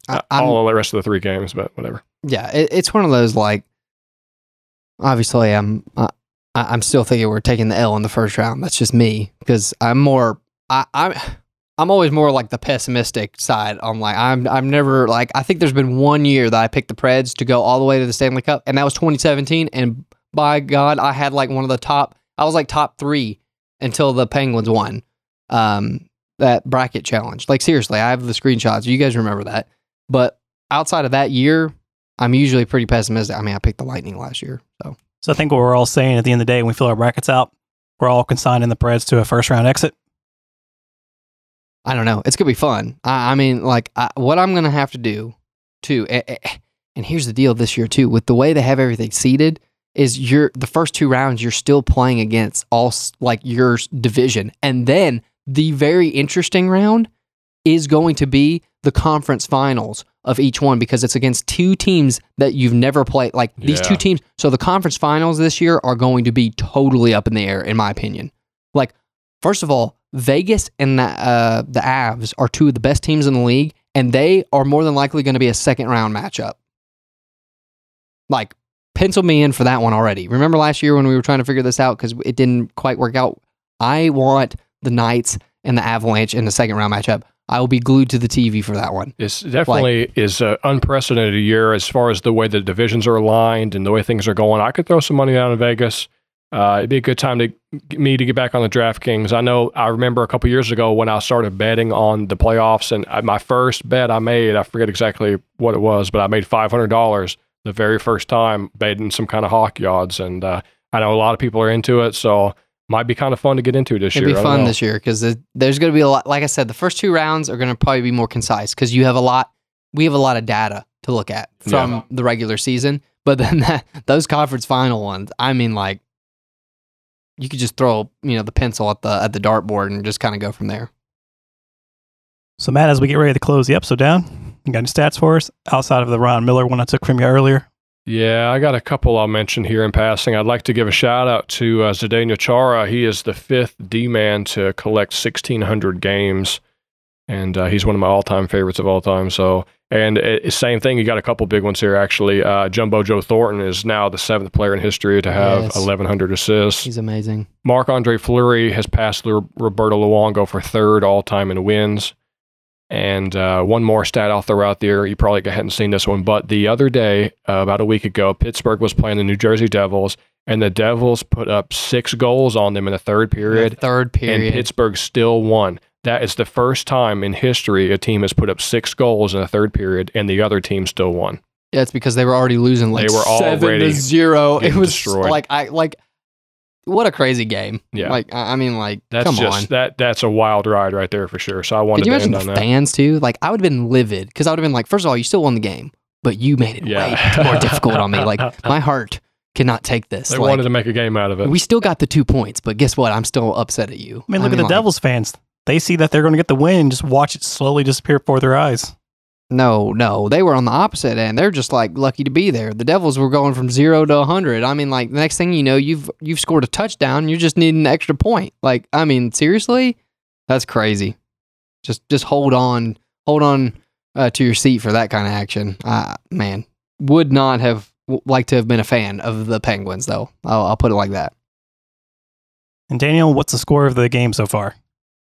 I, Uh, all the rest of the three games, but whatever. yeah, it, it's one of those like. Obviously, I'm I, I'm still thinking we're taking the L in the first round. That's just me because I'm more I, I'm I'm always more like the pessimistic side. I'm like I'm I'm never like I think there's been one year that I picked the Preds to go all the way to the Stanley Cup, and that was 2017. And by God, I had like one of the top. I was like top three until the Penguins won um, that bracket challenge. Like seriously, I have the screenshots. You guys remember that? But outside of that year, I'm usually pretty pessimistic. I mean, I picked the Lightning last year, so So I think what we're all saying at the end of the day, when we fill our brackets out, we're all consigning the Preds to a first round exit. I don't know. It's gonna be fun. I, I mean, like, I, what I'm gonna have to do, too. eh, eh, And here's the deal this year too, with the way they have everything seated, is you're the first two rounds you're still playing against all like your division, and then the very interesting round is going to be the conference finals of each one because it's against two teams that you've never played. Like these two teams, so the conference finals this year are going to be totally up in the air, in my opinion. Like, first of all, Vegas and the, uh, the Avs are two of the best teams in the league, and they are more than likely going to be a second round matchup. Like, pencil me in for that one already. Remember last year when we were trying to figure this out because it didn't quite work out? I want the Knights and the Avalanche in the second round matchup. I will be glued to the TV for that one. It's definitely is an unprecedented year as far as the way the divisions are aligned and the way things are going. I could throw some money down in Vegas. Uh, it'd be a good time to me to get back on the DraftKings. I know I remember a couple years ago when I started betting on the playoffs, and I- my first bet I made, I forget exactly what it was, but I made five hundred dollars the very first time betting some kind of hockey odds, and uh, I know a lot of people are into it, so might be kind of fun to get into this year. It'd year. be I don't fun know. this year because there's going to be a lot. Like I said, the first two rounds are going to probably be more concise because you have a lot. We have a lot of data to look at from Yeah. the regular season, but then that, those conference final ones, I mean, like you could just throw you know the pencil at the at the dartboard and just kind of go from there. So, Matt, as we get ready to close the episode down, you got any stats for us outside of the Ron Miller one I took from you earlier? Yeah, I got a couple I'll mention here in passing. I'd like to give a shout out to uh, Zdeno Chara. He is the fifth D man to collect 1,600 games, and uh, he's one of my all time favorites of all time. So, and it, same thing, you got a couple big ones here actually. Uh, Jumbo Joe Thornton is now the seventh player in history to have Yes. 1,100 assists. He's amazing. Marc Andre Fleury has passed Roberto Luongo for third all time in wins. And uh, one more stat I'll throw out there. You probably hadn't seen this one, but the other day, uh, about a week ago, Pittsburgh was playing the New Jersey Devils, and the Devils put up six goals on them in the third The period, third and period. Pittsburgh still won. That is the first time in history a team has put up six goals in the third period, and the other team still won. yeah, it's because they were already losing like They were seven already to zero. It was destroyed. like I like what a crazy game. Yeah. like I I mean, like That's come just on. that. That's a wild ride right there for sure. So I wanted Could you to imagine end the on that. fans too? Like I would have been livid because I would have been like, first of all, you still won the game, but you made it Yeah. way more difficult on me. Like my heart cannot take this. They Like, wanted to make a game out of it. we still got the two points, but guess what? I'm still upset at you. I mean, look at the like, Devils fans. They see that they're going to get the win and just watch it slowly disappear before their eyes. No, no, they were on the opposite end. They're just like lucky to be there. The Devils were going from zero to hundred. I mean, like the next thing you know, you've you've scored a touchdown. You're just needing an extra point. Like, I mean, seriously, that's crazy. Just just hold on, hold on uh, to your seat for that kind of action. Uh, man, would not have w- liked to have been a fan of the Penguins though. I'll, I'll put it like that. And Daniel, what's the score of the game so far?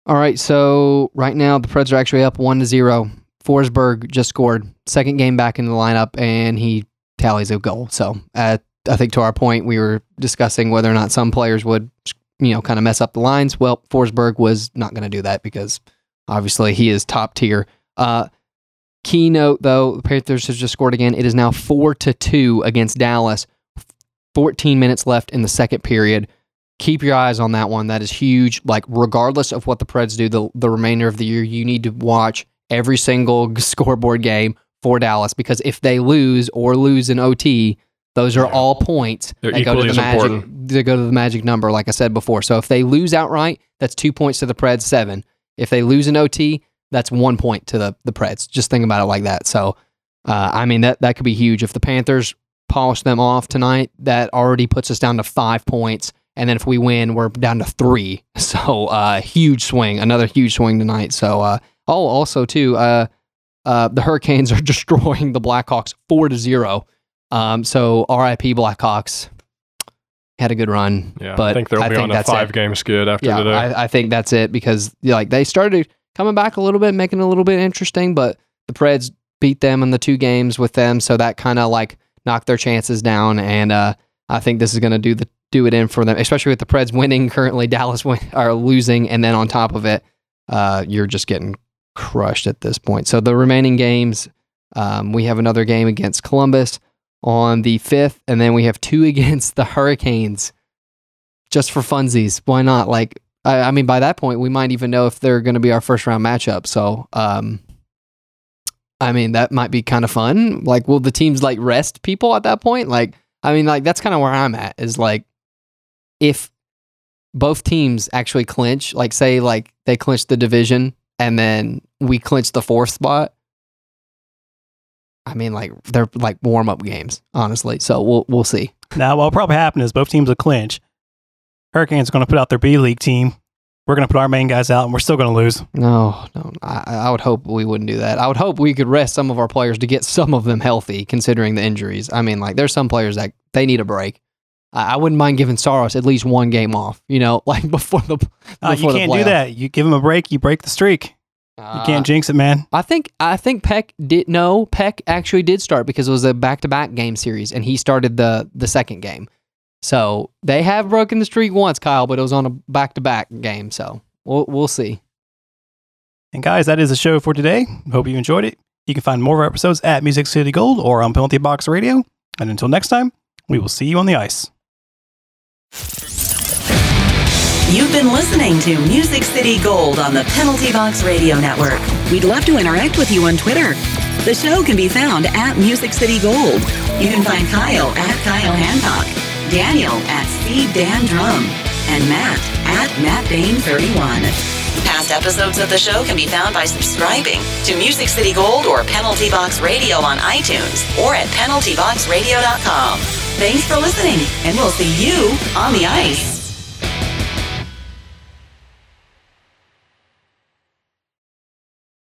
All right, so right now the Preds are actually up one to zero. Forsberg just scored second game back in the lineup, and he tallies a goal. So uh, I think to our point, we were discussing whether or not some players would, you know, kind of mess up the lines. Well, Forsberg was not going to do that because obviously he is top tier. Uh, keynote though, the Panthers has just scored again. It is now four to two against Dallas. Fourteen minutes left in the second period keep your eyes on that one. That is huge. Like regardless of what the Preds do the the remainder of the year, you need to watch every single scoreboard game for Dallas because if they lose or lose in OT, those are Yeah. all points They're that go to the magic. important. They go to the magic number, like I said before. So if they lose outright, that's two points to the Preds, seven. If they lose in OT, that's one point to the the Preds. Just think about it like that. So, uh, I mean that that could be huge if the Panthers polish them off tonight. That already puts us down to five points. And then if we win, we're down to three. So uh, huge swing, another huge swing tonight. So uh, oh, also too, uh, uh, the Hurricanes are destroying the Blackhawks four to zero. Um, so R.I.P. Blackhawks had a good run. Yeah, but I think they'll I be on a that's it. five game skid after Yeah, today. I, I think that's it because like they started coming back a little bit, making it a little bit interesting, but the Preds beat them in the two games with them, so that kind of like knocked their chances down. And uh, I think this is going to do the do it in for them, especially with the Preds winning currently. Dallas win, are losing, and then on top of it, uh, you're just getting crushed at this point. So the remaining games, um, we have another game against Columbus on the 5th, and then we have two against the Hurricanes just for funsies. Why not? Like, I, I mean, by that point, we might even know if they're going to be our first round matchup. So, um, I mean, that might be kind of fun. Like, will the teams like rest people at that point? Like, I mean, like, that's kind of where I'm at is like, if both teams actually clinch, like, say, like they clinch the division and then we clinch the fourth spot. I mean, like they're like warm up games, honestly. So we'll we'll see. Now, what'll probably happen is both teams will clinch. Hurricanes are going to put out their B League team. We're going to put our main guys out, and we're still going to lose. No, no. I, I would hope we wouldn't do that. I would hope we could rest some of our players to get some of them healthy, considering the injuries. I mean, like there's some players that they need a break. I, I wouldn't mind giving Saros at least one game off. You know, like before the. Uh, you before the can't do that. You give him a break, you break the streak. You Uh, can't jinx it, man. I think I think Peck did no Peck actually did start because it was a back to back game series and he started the the second game. So they have broken the streak once, Kyle, but it was on a back to back game. So we'll we'll see. And guys, that is the show for today. Hope you enjoyed it. You can find more of our episodes at Music City Gold or on Penalty Box Radio. And until next time, we will see you on the ice. You've been listening to Music City Gold on the Penalty Box Radio Network. We'd love to interact with you on Twitter. The show can be found at Music City Gold. You can find Kyle at Kyle Hancock, Daniel at Steve Dan Drum, and Matt at Matt Bain 31. Past episodes of the show can be found by subscribing to Music City Gold or Penalty Box Radio on iTunes or at penaltyboxradio.com. Thanks for listening, and we'll see you on the ice.